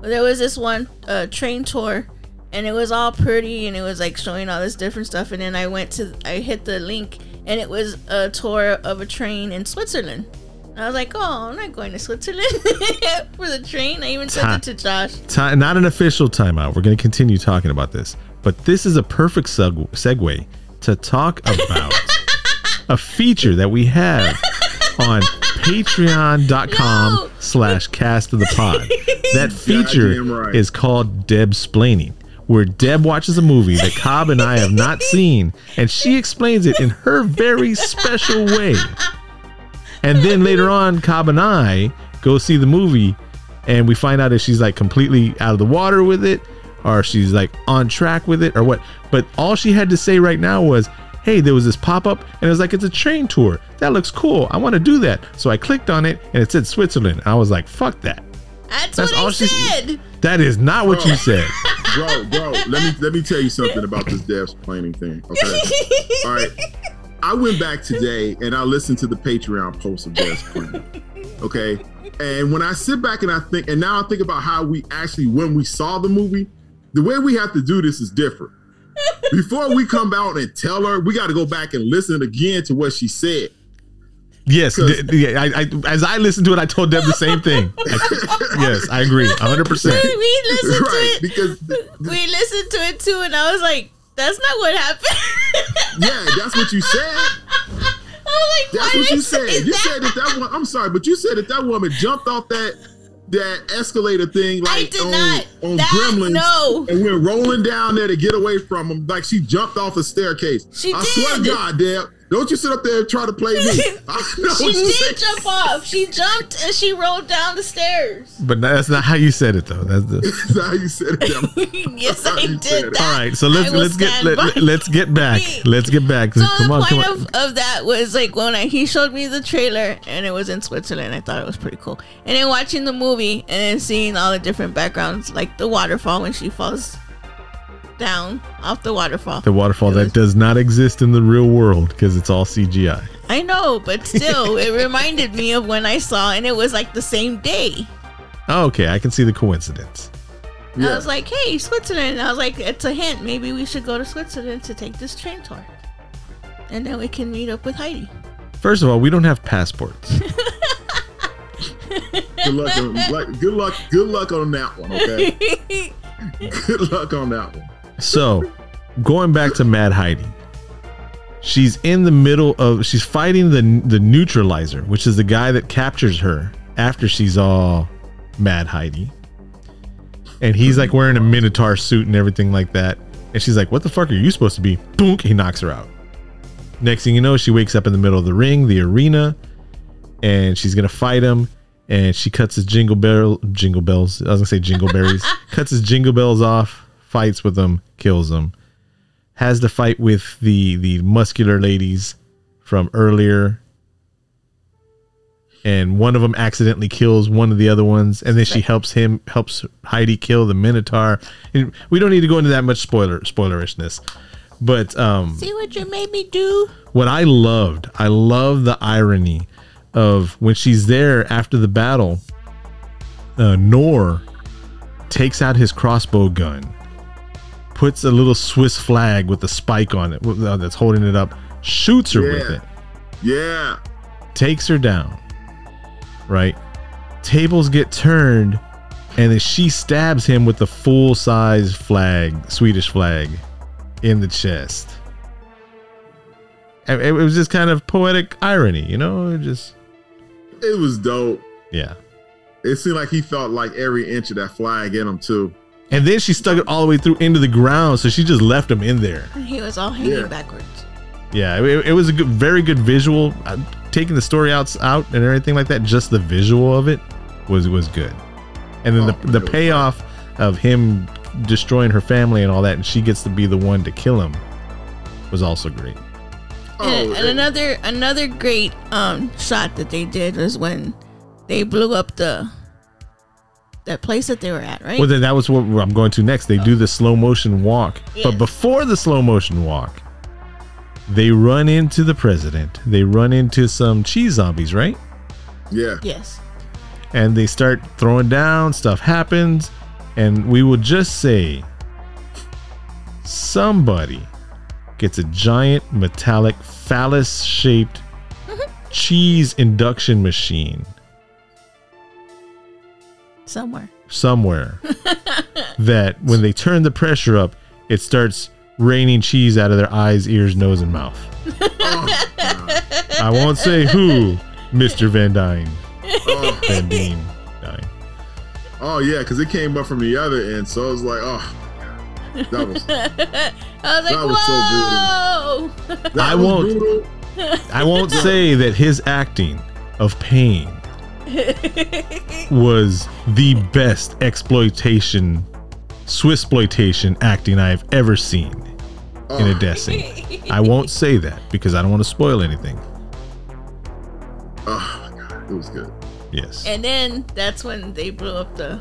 There was this one uh, train tour, and it was all pretty, and it was like showing all this different stuff. And then I went to, I hit the link, and it was a tour of a train in Switzerland. I was like, oh, I'm not going to Switzerland for the train. I even said it to Josh. Ti- not an official timeout. We're going to continue talking about this, but this is a perfect seg- segue to talk about a feature that we have on patreon.com No. slash cast of the pod. That feature right. is called Deb Splaining, where Deb watches a movie that Cobb and I have not seen, and she explains it in her very special way. And then later on, Cobb and I go see the movie, and we find out if she's like completely out of the water with it, or she's like on track with it, or what. But all she had to say right now was, "Hey, there was this pop up, and it was like it's a train tour. That looks cool. I want to do that." So I clicked on it, and it said Switzerland. I was like, "Fuck that." That's, That's what I all she's- said. That is not what you said. bro, bro, let me let me tell you something about this Deb Splaining thing. Okay. All right. I went back today and I listened to the Patreon post of Deb Splaining. Okay. And when I sit back and I think, and now I think about how we actually, when we saw the movie, the way we have to do this is different. Before we come out and tell her, we got to go back and listen again to what she said. Yes, d- d- yeah, I, I, as I listened to it, I told Deb the same thing. I- yes, I agree, hundred percent. we listened right. to it. Because, we listened to it too, and I was like, "That's not what happened." yeah, that's what you said. I was like, That's what you say said. You that?" said that that one. I'm sorry, but you said that that woman jumped off that that escalator thing I like did on, not. on That- Gremlins, no. and we're rolling down there to get away from him. Like she jumped off a staircase. She I swear to did. God, Deb, don't you sit up there and try to play me. She what did said. jump off. She jumped and she rolled down the stairs. But that's not how you said it, though. That's the. That's how you said it. Yes, I did that. All right, so let's let's get let, let's get back. Let's get back. So come the on, point come on. of, of that was like when I, he showed me the trailer and it was in Switzerland. I thought it was pretty cool. And then watching the movie and then seeing all the different backgrounds, like the waterfall when she falls down off the waterfall. the waterfall that does not exist in the real world because it's all CGI. I know, but still, it reminded me of when I saw, and it was like the same day. Oh, okay, I can see the coincidence. I was like, "Hey, Switzerland!" I was like, "It's a hint. Maybe we should go to Switzerland to take this train tour, and then we can meet up with Heidi." First of all, we don't have passports. Good luck. On, like, good luck. Good luck on that one. Okay. Good luck on that one. So, going back to Mad Heidi, she's in the middle of she's fighting the the neutralizer, which is the guy that captures her after she's all Mad Heidi, and he's like wearing a Minotaur suit and everything like that, and she's like, "What the fuck are you supposed to be?" Boom! He knocks her out. Next thing you know, she wakes up in the middle of the ring, the arena, and she's gonna fight him. And she cuts his jingle bell, jingle bells. I was gonna say jingle berries. cuts his jingle bells off, fights with them, kills them. Has the fight with the the muscular ladies from earlier, and one of them accidentally kills one of the other ones, and then she helps him helps Heidi kill the Minotaur. And we don't need to go into that much spoiler spoilerishness, but um, See what you made me do? what I loved, I love the irony of when she's there after the battle, uh, Knorr takes out his crossbow gun, puts a little Swiss flag with a spike on it uh, that's holding it up, shoots her with it, Yeah. takes her down, right? Tables get turned, and then she stabs him with the full size flag, Swedish flag, in the chest. It it was just kind of poetic irony, you know? It just, It was dope. yeah. It seemed like he felt like every inch of that flag in him too. And then she stuck it all the way through into the ground, so she just left him in there. He was all hanging Yeah. backwards. Yeah, it, it was a good, very good visual. Uh, taking the story out, out and everything like that, just the visual of it was was good. And then Oh, the the it was payoff of him destroying her family and all that, and she gets to be the one to kill him, was also great. and, Oh, and another another great um shot that they did was when they blew up the that place that they were at, right? Well, then that was what I'm going to next. They do the slow motion walk, Yeah. but before the slow motion walk, they run into the president. They run into some cheese zombies, right? yeah. yes. and they start throwing down stuff happens and we will just say somebody gets a giant metallic phallus shaped mm-hmm. cheese induction machine Somewhere. somewhere. That when they turn the pressure up it starts raining cheese out of their eyes ears nose and mouth. I won't say who mr van dyne. Oh, van Dien dyne. Oh yeah, because it came up from the other end, so I was like, oh, that was that I was like, That was so whoa! I was won't- brutal. I won't say that his acting of pain was the best exploitation, Swissploitation acting I've ever seen in a death scene. I won't say that because I don't want to spoil anything. oh my god, it was good. Yes. and then that's when they blew up the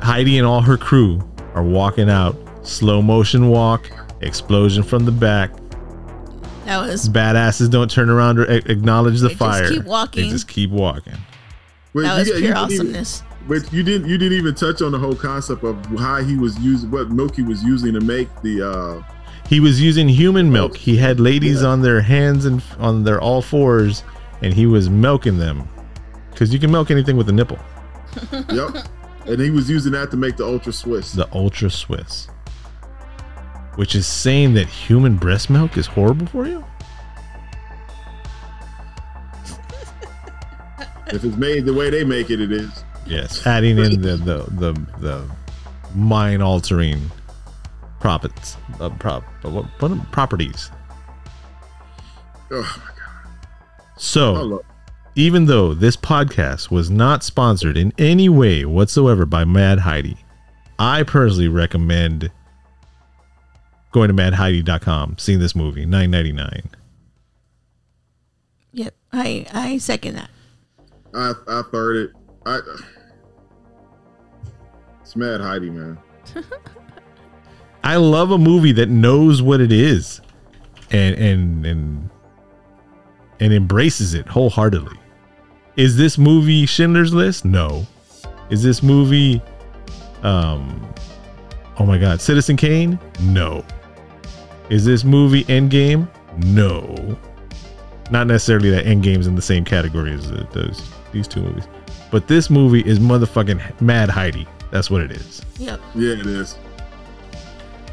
Heidi and all her crew are walking out, slow motion walk, explosion from the back. that was Badasses don't turn around or a- acknowledge the They just fire. keep walking. They just keep walking. Wait, that you was you pure didn't even- awesomeness. But you didn't you didn't even touch on the whole concept of how he was using what milk he was using to make the uh He was using human milk. He had ladies Yeah. on their hands and on their all fours, and he was milking them. Because you can milk anything with a nipple. yep. And he was using that to make the ultra Swiss. The Ultra Swiss, which is saying that human breast milk is horrible for you. If it's made the way they make it, it is. Yes, adding in the the the, the mind altering properties, uh, prop, uh, what, what are- properties. Oh my god. So. Even though this podcast was not sponsored in any way whatsoever by Mad Heidi, I personally recommend going to madheidi.com, seeing this movie, nine ninety nine. Yep. I I second that. I I third it. I it's mad Heidi, man. I love a movie that knows what it is and and and and embraces it wholeheartedly. Is this movie Schindler's List? No. Is this movie um oh my god, Citizen Kane? No. Is this movie Endgame? No. Not necessarily that Endgame's in the same category as those these two movies. But this movie is motherfucking Mad Heidi. That's what it is. Yep. Yeah, it is.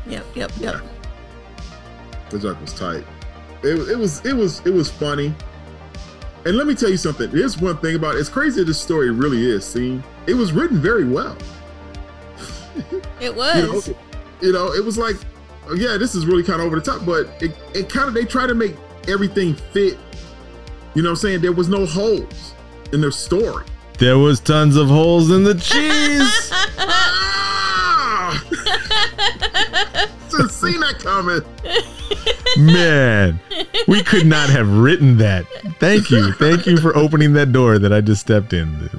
Yep. Yep. Yep. The joke was tight. It, it was it was it was funny. And let me tell you something. There's one thing about it. It's crazy that this story really is. See, it was written very well. It You was. know, you know, it was like, yeah, this is really kind of over the top, but it, it kind of they try to make everything fit. You know what I'm saying? There was no holes in their story. There was tons of holes in the cheese. Ah! Just seen that coming. Man, we could not have written that. Thank you. Thank you for opening that door that I just stepped in.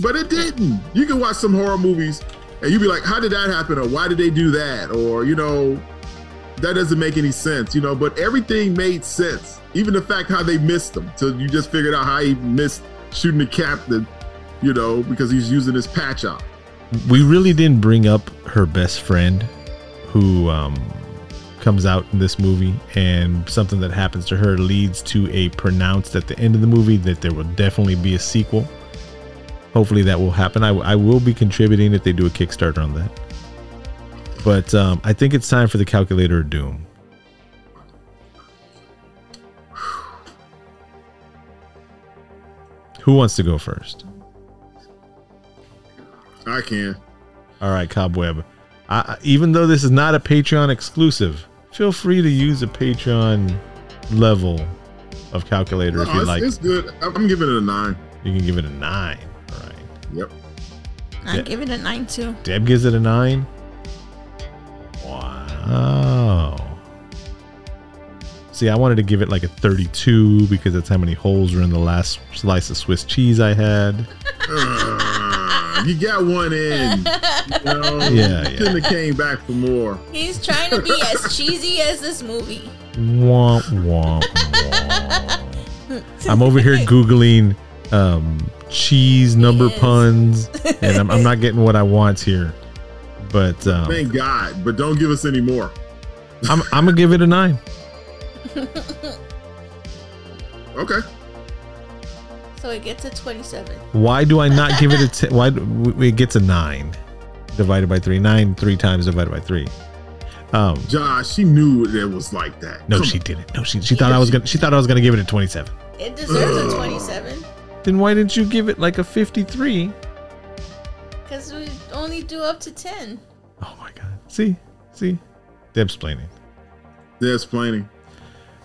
But it didn't. You can watch some horror movies and you'd be like, how did that happen? Or why did they do that? Or, you know, that doesn't make any sense, you know, but everything made sense. Even the fact how they missed him. So you just figured out how he missed shooting the captain, you know, because he's using his patch out. We really didn't bring up her best friend who um, comes out in this movie, and something that happens to her leads to a pronounced at the end of the movie that there will definitely be a sequel. Hopefully that will happen. I, I will be contributing if they do a Kickstarter on that. But um, I think it's time for the Calculator of Doom. Who wants to go first? I can. All right, Cobweb. I, I- even though this is not a Patreon exclusive, feel free to use a Patreon level of calculator if you like. it's good. I'm I'm giving it a nine. You can give it a nine. All right. Yep. I Yeah. give it a nine too. Deb gives it a nine. Wow. See, I wanted to give it like a 32 because that's how many holes were in the last slice of Swiss cheese I had. Uh, you got one in. You know? Yeah, You Shouldn't have came back for more. He's trying to be as cheesy as this movie. Womp, womp, womp. I'm over here Googling um, cheese number puns, and I'm, I'm not getting what I want here. But um, Thank God. But don't give us any more. I'm, I'm going to give it a nine. Okay. So it gets a 27. Why do I not give it a 10? Why do, it gets a nine divided by three? Nine three times divided by three. Um, Josh, she knew it was like that. no, Come she on. didn't. No, she she thought I was gonna. She thought I was gonna give it a 27. It deserves a 27 Then why didn't you give it like a 53? because we only do up to 10. Oh my god. See, see, Deb's explaining. Yeah, explaining.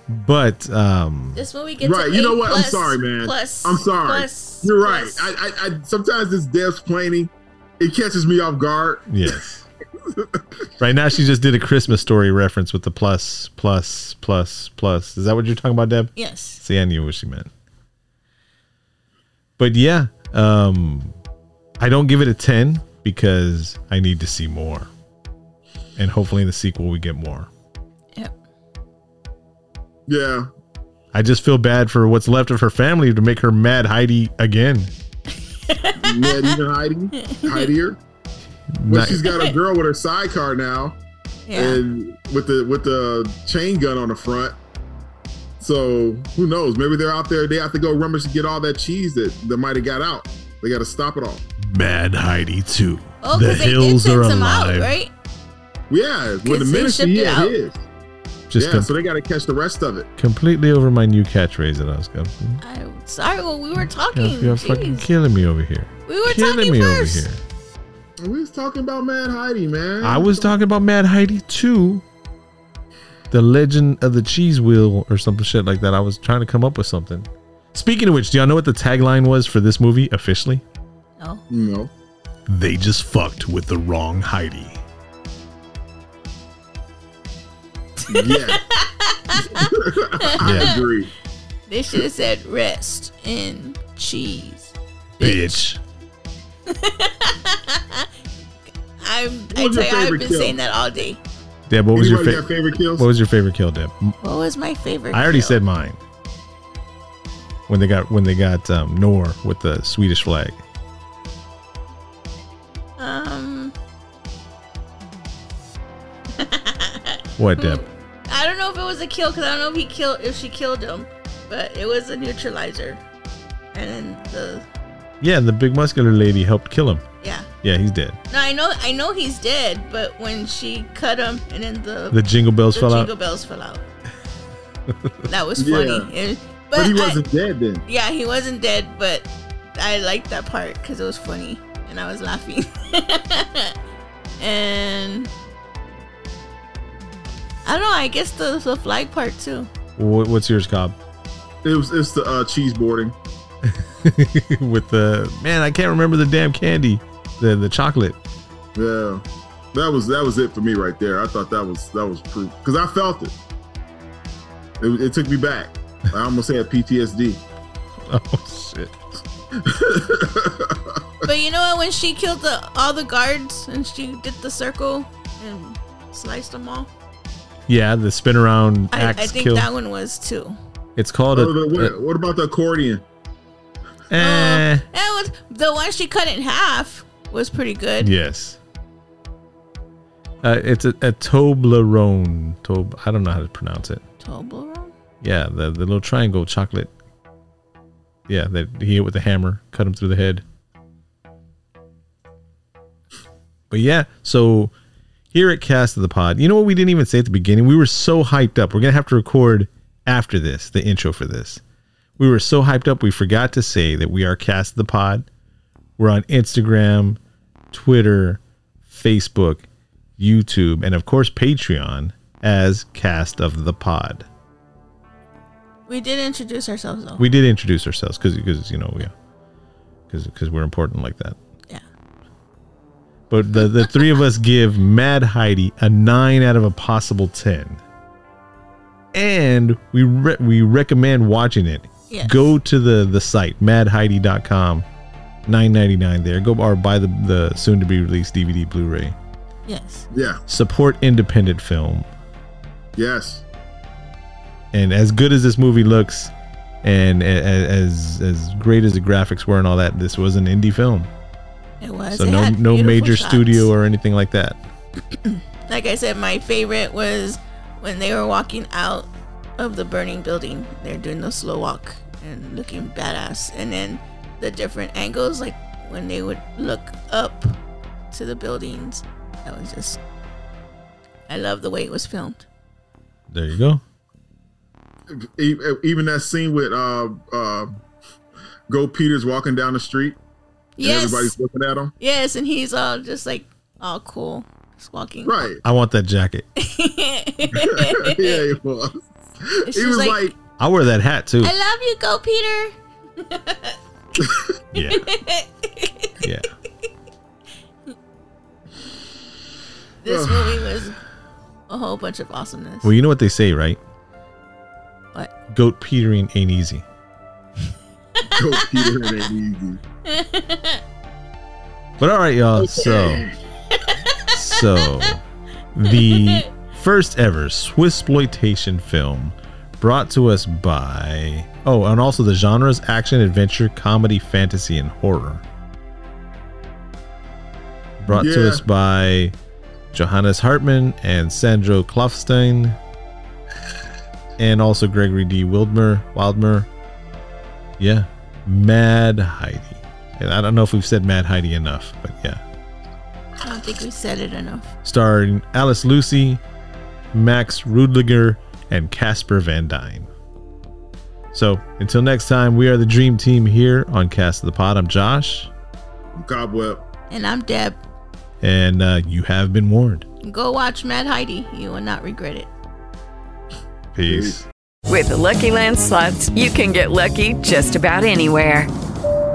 But um, This movie gets Right. You know A what? I'm sorry, man. plus- I'm sorry. plus- You're right. plus. I, I, I sometimes this Deb Splaining, it catches me off guard. yes. right now, she just did a Christmas story reference with the plus, plus, plus, plus. Is that what you're talking about, Deb? Yes. See, I knew what she meant. But yeah, um, I don't give it a 10 because I need to see more. And hopefully in the sequel we get more. Yep. Yeah. I just feel bad for what's left of her family to make her mad Heidi again. Mad even Heidi. Heidier. But Not- she's got a girl with her sidecar now. Yeah. And with the with the chain gun on the front. So who knows? Maybe they're out there, they have to go rummage to get all that cheese that, that might have got out. They gotta stop it all. Mad Heidi too. Oh, the because they did hills send are some out, alive. right? Yeah, with the Because they ministry, shipped he it had out. his. Just yeah, com- so they gotta catch the rest of it. completely over my new catchphrase that I was going. I'm sorry. Well, we were You're, talking. you're fucking killing me over here. We were killing talking me first. over here. We was talking about Mad Heidi, man. I was talking about Mad Heidi too. The Legend of the Cheese Wheel or something shit like that. I was trying to come up with something. Speaking of which, do y'all know what the tagline was for this movie officially? No. No. They just fucked with the wrong Heidi. Yeah. I agree. They should have said rest in cheese. Bitch. I'm, I tell you, I've been kill? saying that all day. Deb, what was your Anybody got favorite? favorite kills? What was your favorite kill, Deb? What was my favorite? I already kill? said mine. When they got when they got um, Knorr with the Swedish flag. Um, What, Deb? I don't know if it was a kill because I don't know if he killed if she killed him, but it was a neutralizer, and then the Yeah, and the big muscular lady helped kill him. Yeah. Yeah, he's dead. No, I know, I know he's dead, but when she cut him and then the The jingle bells fell out. the fell jingle out. bells fell out. That was Yeah. funny. It- But, he wasn't dead then. yeah, he wasn't dead, but I liked that part because it was funny and I was laughing. and I don't know. I guess the the flag part too. Wha- What's yours, Cobb? It was it's the uh, cheese boarding. With the man, I can't remember the damn candy, the the chocolate. Yeah, that was that was it for me right there. I thought that was that was proof because I felt it. it. It took me back. I almost had PTSD. Oh shit! But you know what? When she killed the all the guards and she did the circle and sliced them all, Yeah, the spin around I, axe I think kill. that one was too. It's called a. The- what, what about the accordion? a- eh, That was the one she cut in half was pretty good. yes. Uh, it's a, a Toblerone. Tob. I don't know how to pronounce it. Toblerone. Yeah, the the little triangle chocolate. Yeah, that he hit with the hammer, cut him through the head. But yeah, so here at Cast of the Pod, you know what we didn't even say at the beginning? We were so hyped up. We're gonna have to record after this, the intro for this. We were so hyped up we forgot to say that we are Cast of the Pod. We're on Instagram, Twitter, Facebook, YouTube, and of course Patreon as Cast of the Pod. We did introduce ourselves though. We did introduce ourselves because because you know we because because we're important like that. Yeah. But the the three of us give Mad Heidi a nine out of a possible ten, and we re- we recommend watching it. Yes. Go to the the site madheidi.com, nine ninety nine there. Go or buy the the soon to be released DVD Blu-ray. Yes. Yeah. Support independent film. Yes. and as good as this movie looks and a- a- as as great as the graphics were and all that this was an indie film It was. so It no no major shots. studio or anything like that Like I said, my favorite was when they were walking out of the burning building. They're doing the slow walk and looking badass, and then the different angles, like when they would look up to the buildings. That was just. I love the way it was filmed. there you go Even that scene with uh uh Goat Peter's walking down the street. And Yes. everybody's looking at him. Yes, and he's all just like all cool, just walking. Right. i want that jacket yeah, he was. She's He was like, like, i wear that hat too I love you, Goat Peter. yeah yeah This movie was a whole bunch of awesomeness. well you know what they say right What? goat petering ain't easy goat petering ain't easy. But all right y'all so so the first ever swiss exploitation film brought to us by oh and also the genres action adventure comedy fantasy and horror. Brought to us by johannes hartmann and sandro klopfstein and also gregory d. Widmer widmer. Yeah mad heidi and i don't know if we've said mad heidi enough but yeah I don't think we said it enough. starring Alice Lucy, Max Rüdlinger, and Casper Van Dien. So until next time, we are the Dream Team here on Cast of the Pod. I'm Josh, I'm Cobweb. And I'm Deb. and uh, you have been warned. Go watch Mad Heidi. You will not regret it. Peace. With the Lucky Land slots, you can get lucky just about anywhere.